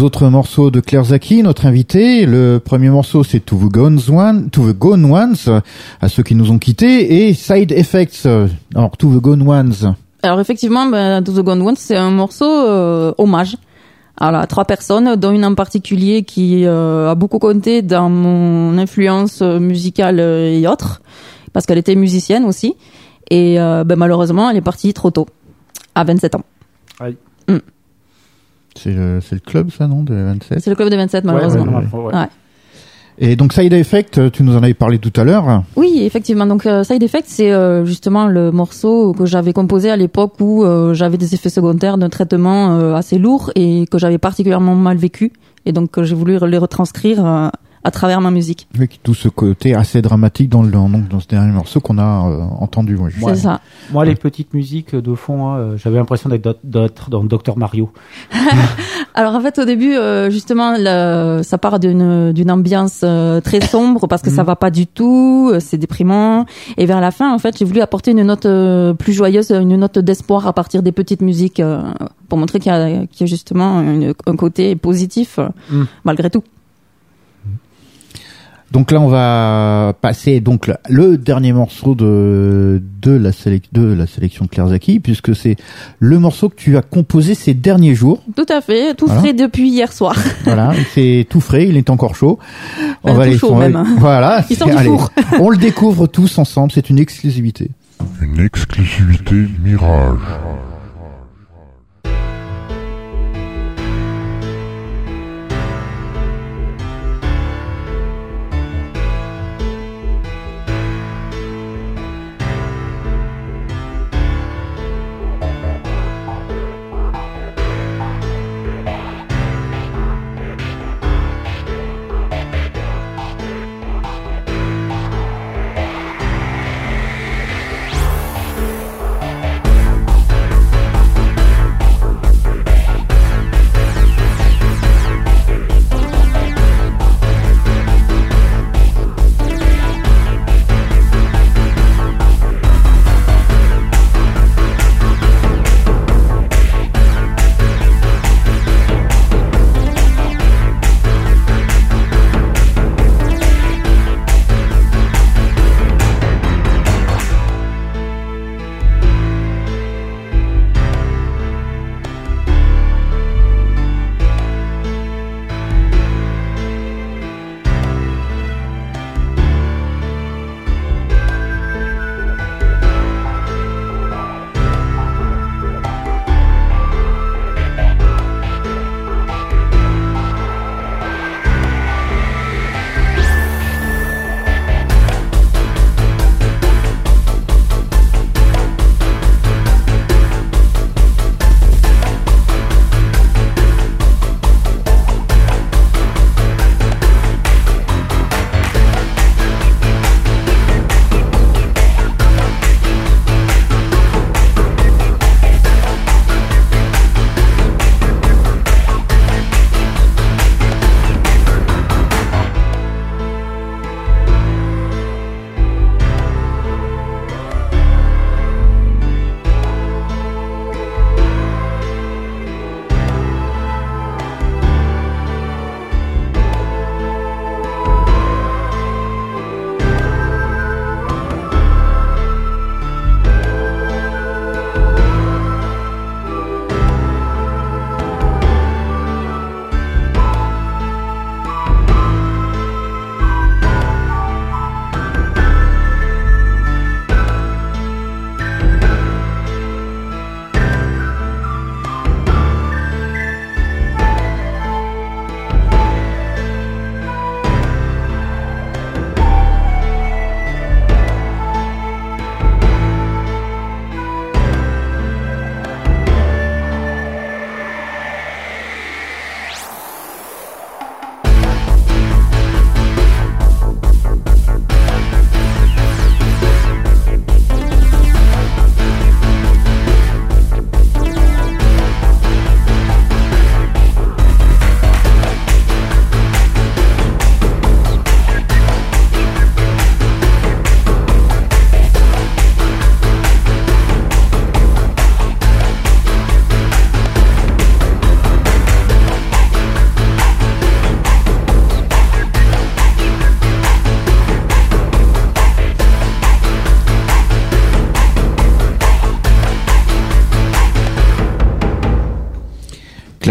deux autres morceaux de Claire Zaki, notre invité. Le premier morceau, c'est To the Gone One, To the Gone Ones, à ceux qui nous ont quittés, et Side Effects. Alors, To the Gone Ones. Alors effectivement, ben, To the Gone Ones, c'est un morceau euh, hommage à trois personnes, dont une en particulier qui euh, a beaucoup compté dans mon influence euh, musicale et autres, parce qu'elle était musicienne aussi. Et euh, ben, malheureusement, elle est partie trop tôt, à 27 ans. C'est le, c'est le club, ça, non, de 27 C'est le club de 27, malheureusement. Ouais, ouais, ouais. Ouais. Et donc, Side Effect, tu nous en avais parlé tout à l'heure. Oui, effectivement. Donc euh, Side Effect, c'est euh, justement le morceau que j'avais composé à l'époque où euh, j'avais des effets secondaires d'un traitement euh, assez lourd et que j'avais particulièrement mal vécu. Et donc euh, j'ai voulu les retranscrire euh, à travers ma musique. Avec tout ce côté assez dramatique dans le, dans ce dernier morceau qu'on a euh, entendu. ouais. C'est ça. Moi, les petites musiques de fond, hein, euh, j'avais l'impression d'être dans Dr Mario. Alors en fait au début euh, justement le- ça part d'une d'une ambiance euh, très sombre parce que ça va pas du tout, c'est déprimant et vers la fin en fait j'ai voulu apporter une note euh, plus joyeuse, une note d'espoir à partir des petites musiques euh, pour montrer qu'il y a, qu'il y a justement une- un côté positif euh, Mm. malgré tout. Donc là, on va passer donc le, le dernier morceau de de la, sélec- de la sélection de Claire Zaki, puisque c'est le morceau que tu as composé ces derniers jours. Tout à fait, tout Voilà. frais depuis hier soir. Voilà, c'est tout frais, il est encore chaud. Enfin, tout aller- chaud on va- même. Voilà, Il sort du allez, four. on le découvre tous ensemble, c'est une exclusivité. Une exclusivité Mirage.「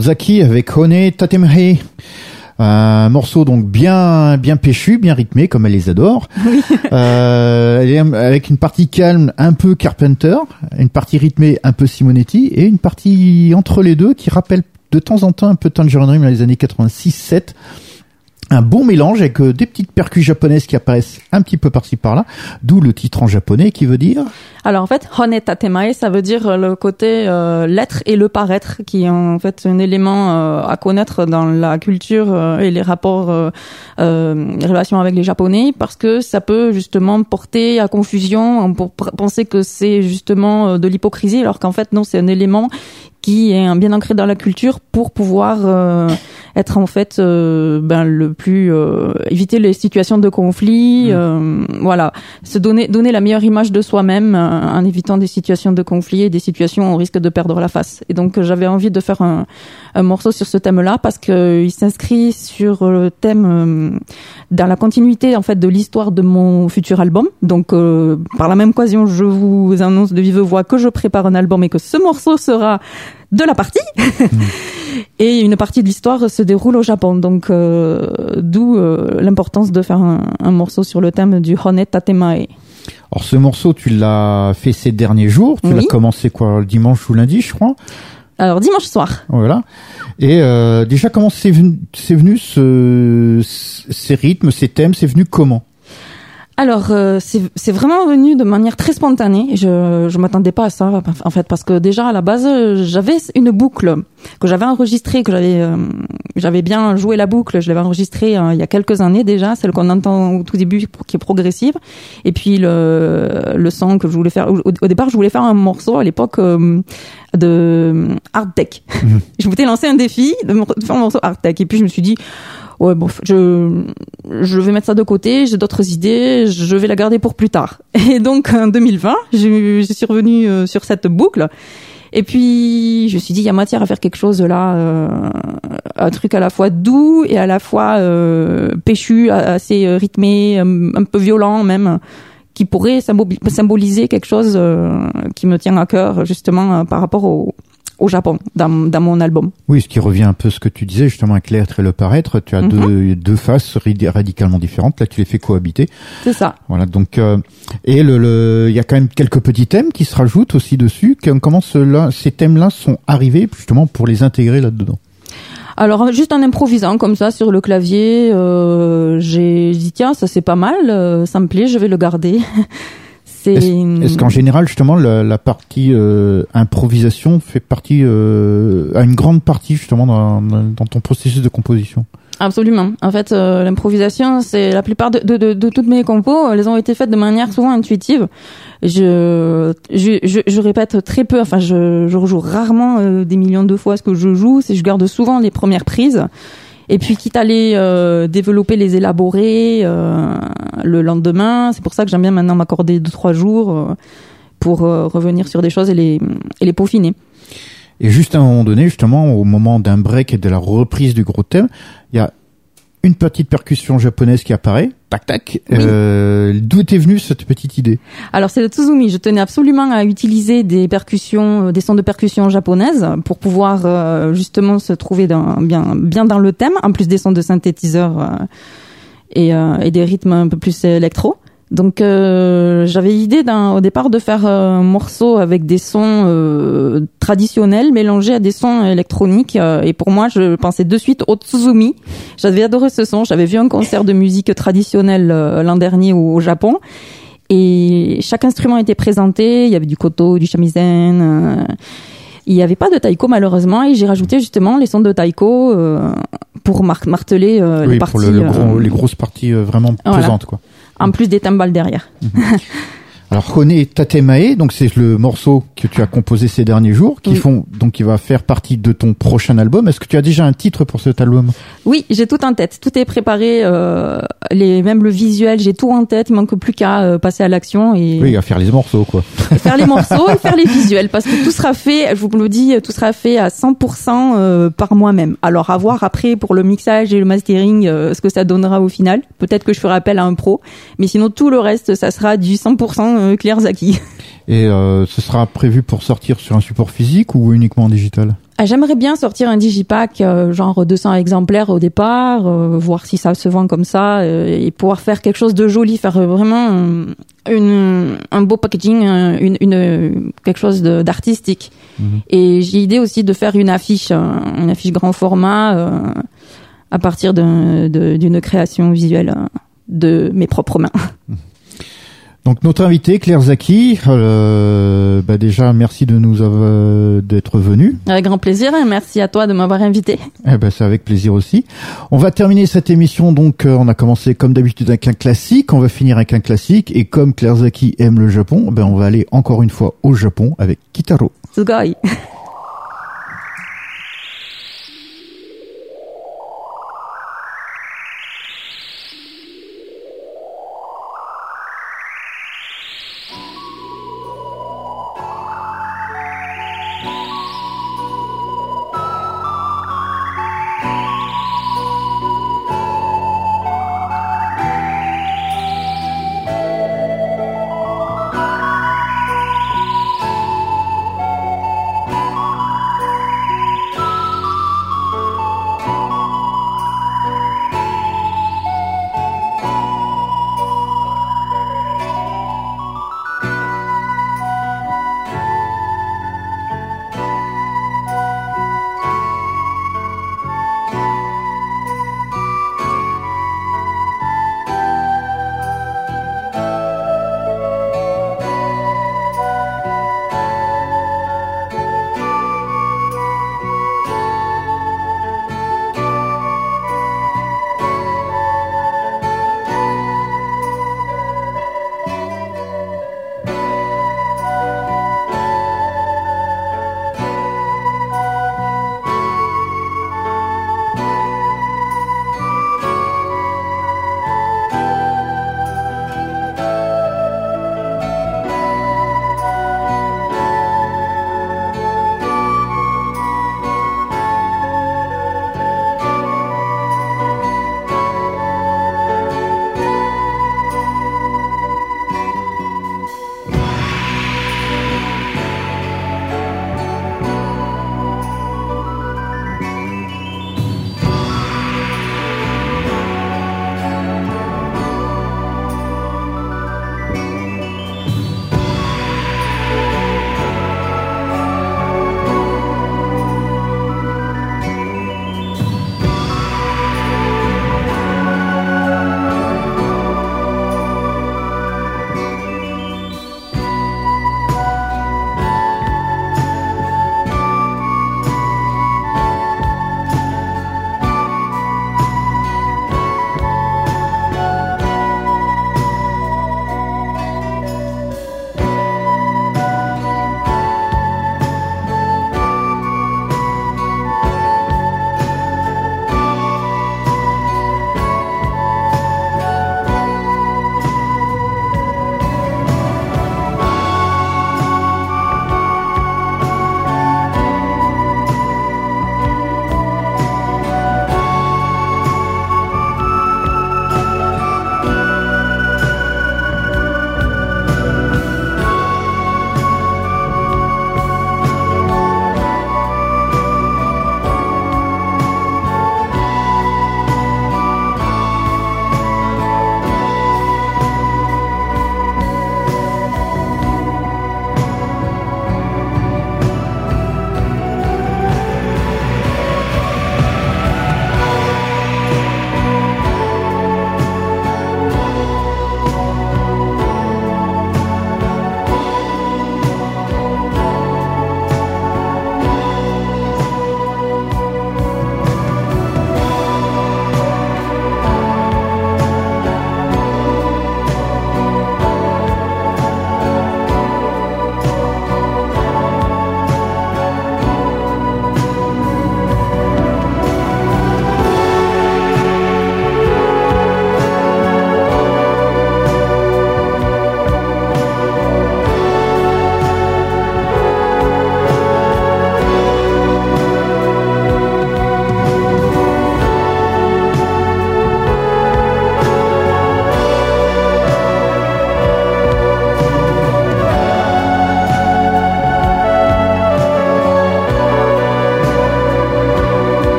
Zaki avec Hone Tatemhe. Un morceau donc bien bien péchu, bien rythmé comme elle les adore. Euh, avec une partie calme, un peu Carpenter, une partie rythmée, un peu Simonetti, et une partie entre les deux qui rappelle de temps en temps un peu Tangerine Dream dans les années 86-7. Un bon mélange avec euh, des petites percus japonaises qui apparaissent un petit peu par-ci par-là, d'où le titre en japonais qui veut dire Alors en fait, Hone Tatemae, ça veut dire le côté euh, l'être et le paraître, qui est en fait un élément euh, à connaître dans la culture euh, et les rapports, euh, euh, les relations avec les Japonais, parce que ça peut justement porter à confusion pour penser que c'est justement euh, de l'hypocrisie, alors qu'en fait non, c'est un élément qui est bien ancré dans la culture pour pouvoir euh, être en fait euh, ben le plus euh, éviter les situations de conflit euh, voilà. Se donner donner la meilleure image de soi-même euh, en évitant des situations de conflit et des situations où on risque de perdre la face. Et donc euh, j'avais envie de faire un, un morceau sur ce thème-là parce que il s'inscrit sur le thème euh, dans la continuité en fait de l'histoire de mon futur album. Donc euh, par la même occasion je vous annonce de vive voix que je prépare un album et que ce morceau sera de la partie et une partie de l'histoire se déroule au Japon donc euh, d'où euh, l'importance de faire un, un morceau sur le thème du Hone Tatemae Alors ce morceau, tu l'as fait ces derniers jours. Tu Oui. l'as commencé quoi, le dimanche ou lundi, je crois. alors dimanche soir Voilà. Et euh, déjà, comment c'est venu, venu ce, ces rythmes, ces thèmes, c'est venu comment? Alors, euh, c'est vraiment venu de manière très spontanée. Je je m'attendais pas à ça, en fait, parce que déjà à la base, j'avais une boucle que j'avais enregistrée, que j'avais euh, j'avais bien joué la boucle. Je l'avais enregistrée euh, il y a quelques années déjà, celle qu'on entend au tout début, qui est progressive. Et puis le le son que je voulais faire. Au, au départ, je voulais faire un morceau à l'époque euh, de hard tech. je m'étais lancé un défi de faire un morceau hard tech. Et puis je me suis dit ouais bon je je vais mettre ça de côté j'ai d'autres idées je vais la garder pour plus tard. Et donc en 2020 je, je suis revenue euh, sur cette boucle. Et puis je me suis dit il y a matière à faire quelque chose là euh, un truc à la fois doux et à la fois euh, péchu assez euh, rythmé un, un peu violent même qui pourrait symbo- symboliser quelque chose euh, qui me tient à cœur justement euh, par rapport au au Japon dans, dans mon album. Oui, ce qui revient un peu à ce que tu disais justement avec l'être et le paraître. Tu as Mhm. deux, deux faces radicalement différentes. Là, tu les fais cohabiter. C'est ça. Voilà. Donc, euh, et le, le, il y a quand même quelques petits thèmes qui se rajoutent aussi dessus. Comment cela, ces thèmes-là sont arrivés justement pour les intégrer là-dedans? Alors juste en improvisant comme ça sur le clavier, euh, j'ai dit tiens ça c'est pas mal, euh, ça me plaît, je vais le garder. c'est Est-ce qu'en général, justement, la, la partie euh, improvisation fait partie, euh, a une grande partie justement dans, dans ton processus de composition? Absolument. En fait, euh, l'improvisation, c'est la plupart de, de, de, de toutes mes compos, elles ont été faites de manière souvent intuitive. Je, je, je, je répète très peu, enfin, je, je rejoue rarement euh, des millions de fois ce que je joue, c'est je garde souvent les premières prises. Et puis, quitte à les euh, développer, les élaborer euh, le lendemain, c'est pour ça que j'aime bien maintenant m'accorder deux trois jours euh, pour revenir sur des choses et les, et les peaufiner. Et juste à un moment donné, justement, au moment d'un break et de la reprise du gros thème, il y a une petite percussion japonaise qui apparaît. Tac, tac. Oui. Euh, D'où était venue cette petite idée? Alors c'est le Tsuzumi. Je tenais absolument à utiliser des percussions, euh, des sons de percussion japonaises pour pouvoir euh, justement se trouver dans, bien, bien dans le thème, en plus des sons de synthétiseur euh, et, euh, et des rythmes un peu plus électro. Donc euh, j'avais l'idée d'un- au départ de faire euh, un morceau avec des sons euh, traditionnels mélangés à des sons électroniques euh, et pour moi je pensais de suite au Tsuzumi. J'avais adoré ce son, j'avais vu un concert de musique traditionnelle euh, l'an dernier au, au Japon et chaque instrument était présenté, il y avait du koto, du shamisen, euh, il n'y avait pas de taiko malheureusement et j'ai rajouté justement les sons de taiko euh, pour mar- marteler euh, les parties pour le, le gros- les grosses parties euh, vraiment Voilà. pesantes, quoi. En plus des timbales derrière. Alors Hone Tatemae, donc c'est le morceau que tu as composé ces derniers jours, qui Oui. font donc qui va faire partie de ton prochain album. Est-ce que tu as déjà un titre pour cet album? Oui, j'ai tout en tête. Tout est préparé, euh, les, même le visuel, j'ai tout en tête. Il manque plus qu'à euh, passer à l'action et, Oui, à faire les morceaux, quoi. faire les morceaux et faire les visuels. Parce que tout sera fait, je vous le dis, tout sera fait à 100% euh, par moi-même. Alors à voir après pour le mixage et le mastering euh, ce que ça donnera au final. Peut-être que je ferai appel à un pro. Mais sinon tout le reste, ça sera du 100% euh, Claire Zaki. Et euh, ce sera prévu pour sortir sur un support physique ou uniquement en digital? Ah, J'aimerais bien sortir un digipack, euh, genre 200 exemplaires au départ, euh, voir si ça se vend comme ça, euh, et pouvoir faire quelque chose de joli, faire vraiment une, un beau packaging, un- une, une, quelque chose d'artistique. Et j'ai l'idée aussi de faire une affiche, une affiche grand format, euh, à partir d'une création visuelle de mes propres mains. Donc notre invité Claire Zaki, euh, bah déjà merci de nous avoir d'être venu. Avec grand plaisir, et merci à toi de m'avoir invité. Eh ben c'est avec plaisir aussi. On va terminer cette émission donc euh, on a commencé comme d'habitude avec un classique, on va finir avec un classique et comme Claire Zaki aime le Japon, ben on va aller encore une fois au Japon avec Kitaro. Sugoi.「you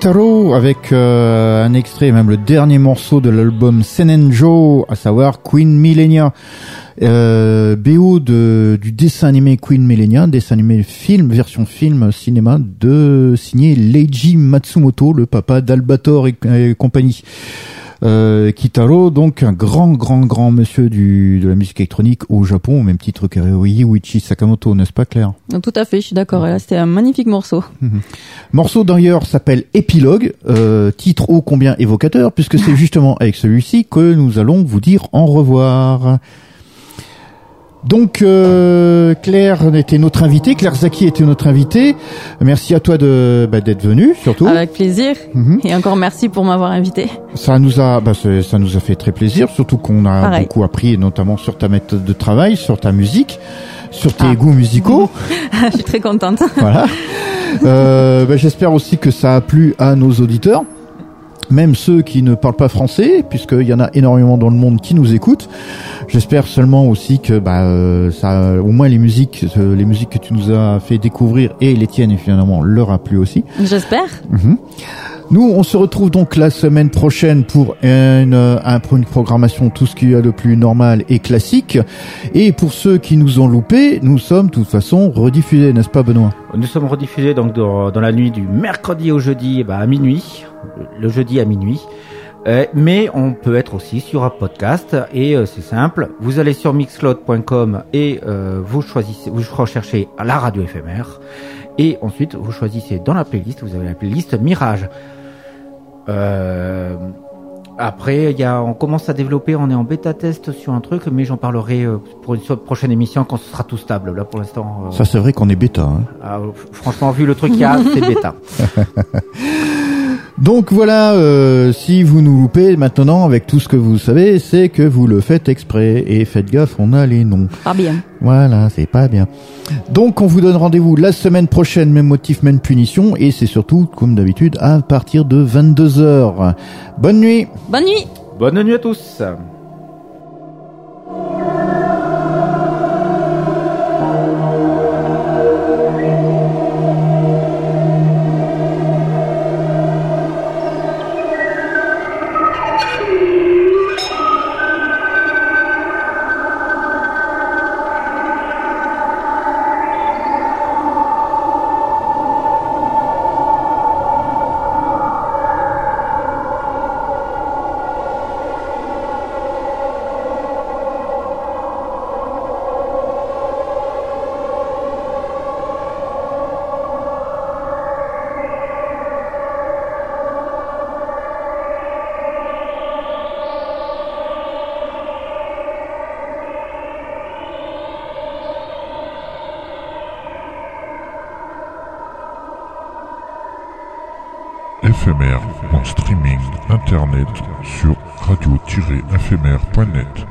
Kitaro avec euh, un extrait, même le dernier morceau de l'album Senenjo, à savoir Queen Millenia. Euh, BO de, du dessin animé Queen Millenia, dessin animé film, version film cinéma de signé Leiji Matsumoto, le papa d'Albator et compagnie. Euh, Kitaro, donc un grand, grand, grand monsieur du, de la musique électronique au Japon, au même titre que Yuichi Sakamoto, n'est-ce pas Claire? Tout à fait, je suis d'accord. Là, c'était un magnifique morceau. Morceau d'ailleurs s'appelle Épilogue, euh, titre ô combien évocateur, puisque c'est justement avec celui-ci que nous allons vous dire au revoir. Donc euh, Claire était notre invitée, Claire Zaki était notre invitée. Merci à toi de bah, d'être venue surtout. Avec plaisir. Mhm. Et encore merci pour m'avoir invité. Ça nous a bah, ça nous a fait très plaisir, surtout qu'on a Pareil. beaucoup appris, notamment sur ta méthode de travail, sur ta musique, sur tes Ah. goûts musicaux. je suis très contente. voilà. Euh, bah, J'espère aussi que ça a plu à nos auditeurs, même ceux qui ne parlent pas français, puisqu'il y en a énormément dans le monde qui nous écoutent. J'espère seulement aussi que bah, euh, ça, au moins les musiques, euh, les musiques que tu nous as fait découvrir et les tiennes finalement leur a plu aussi. J'espère. Mhm. Nous, on se retrouve donc la semaine prochaine pour une, euh, un- pour une programmation tout ce qu'il y a de plus normal et classique. Et pour ceux qui nous ont loupés, nous sommes de toute façon rediffusés, n'est-ce pas Benoît? Nous sommes rediffusés donc dans, dans la nuit du mercredi au jeudi eh ben, à minuit, le jeudi à minuit. Euh, mais on peut être aussi sur un podcast et euh, c'est simple. Vous allez sur mixcloud.com et euh, vous choisissez, vous recherchez la radio éphémère et ensuite vous choisissez dans la playlist. Vous avez la playlist Mirage. Euh, après, il y a, on commence à développer, on est en bêta test sur un truc, mais j'en parlerai euh, pour une prochaine émission quand ce sera tout stable. Là, pour l'instant, euh, Ça, c'est vrai qu'on est bêta. hein. ah, franchement, vu le truc qu'il y a, c'est bêta. Donc voilà, euh, si vous nous loupez maintenant avec tout ce que vous savez, c'est que vous le faites exprès. Et faites gaffe, on a les noms. Pas bien. Voilà, c'est pas bien. Donc on vous donne rendez-vous la semaine prochaine, même motif, même punition. Et c'est surtout, comme d'habitude, à partir de 22h. Bonne nuit Bonne nuit. Bonne nuit à tous. éphémère.net.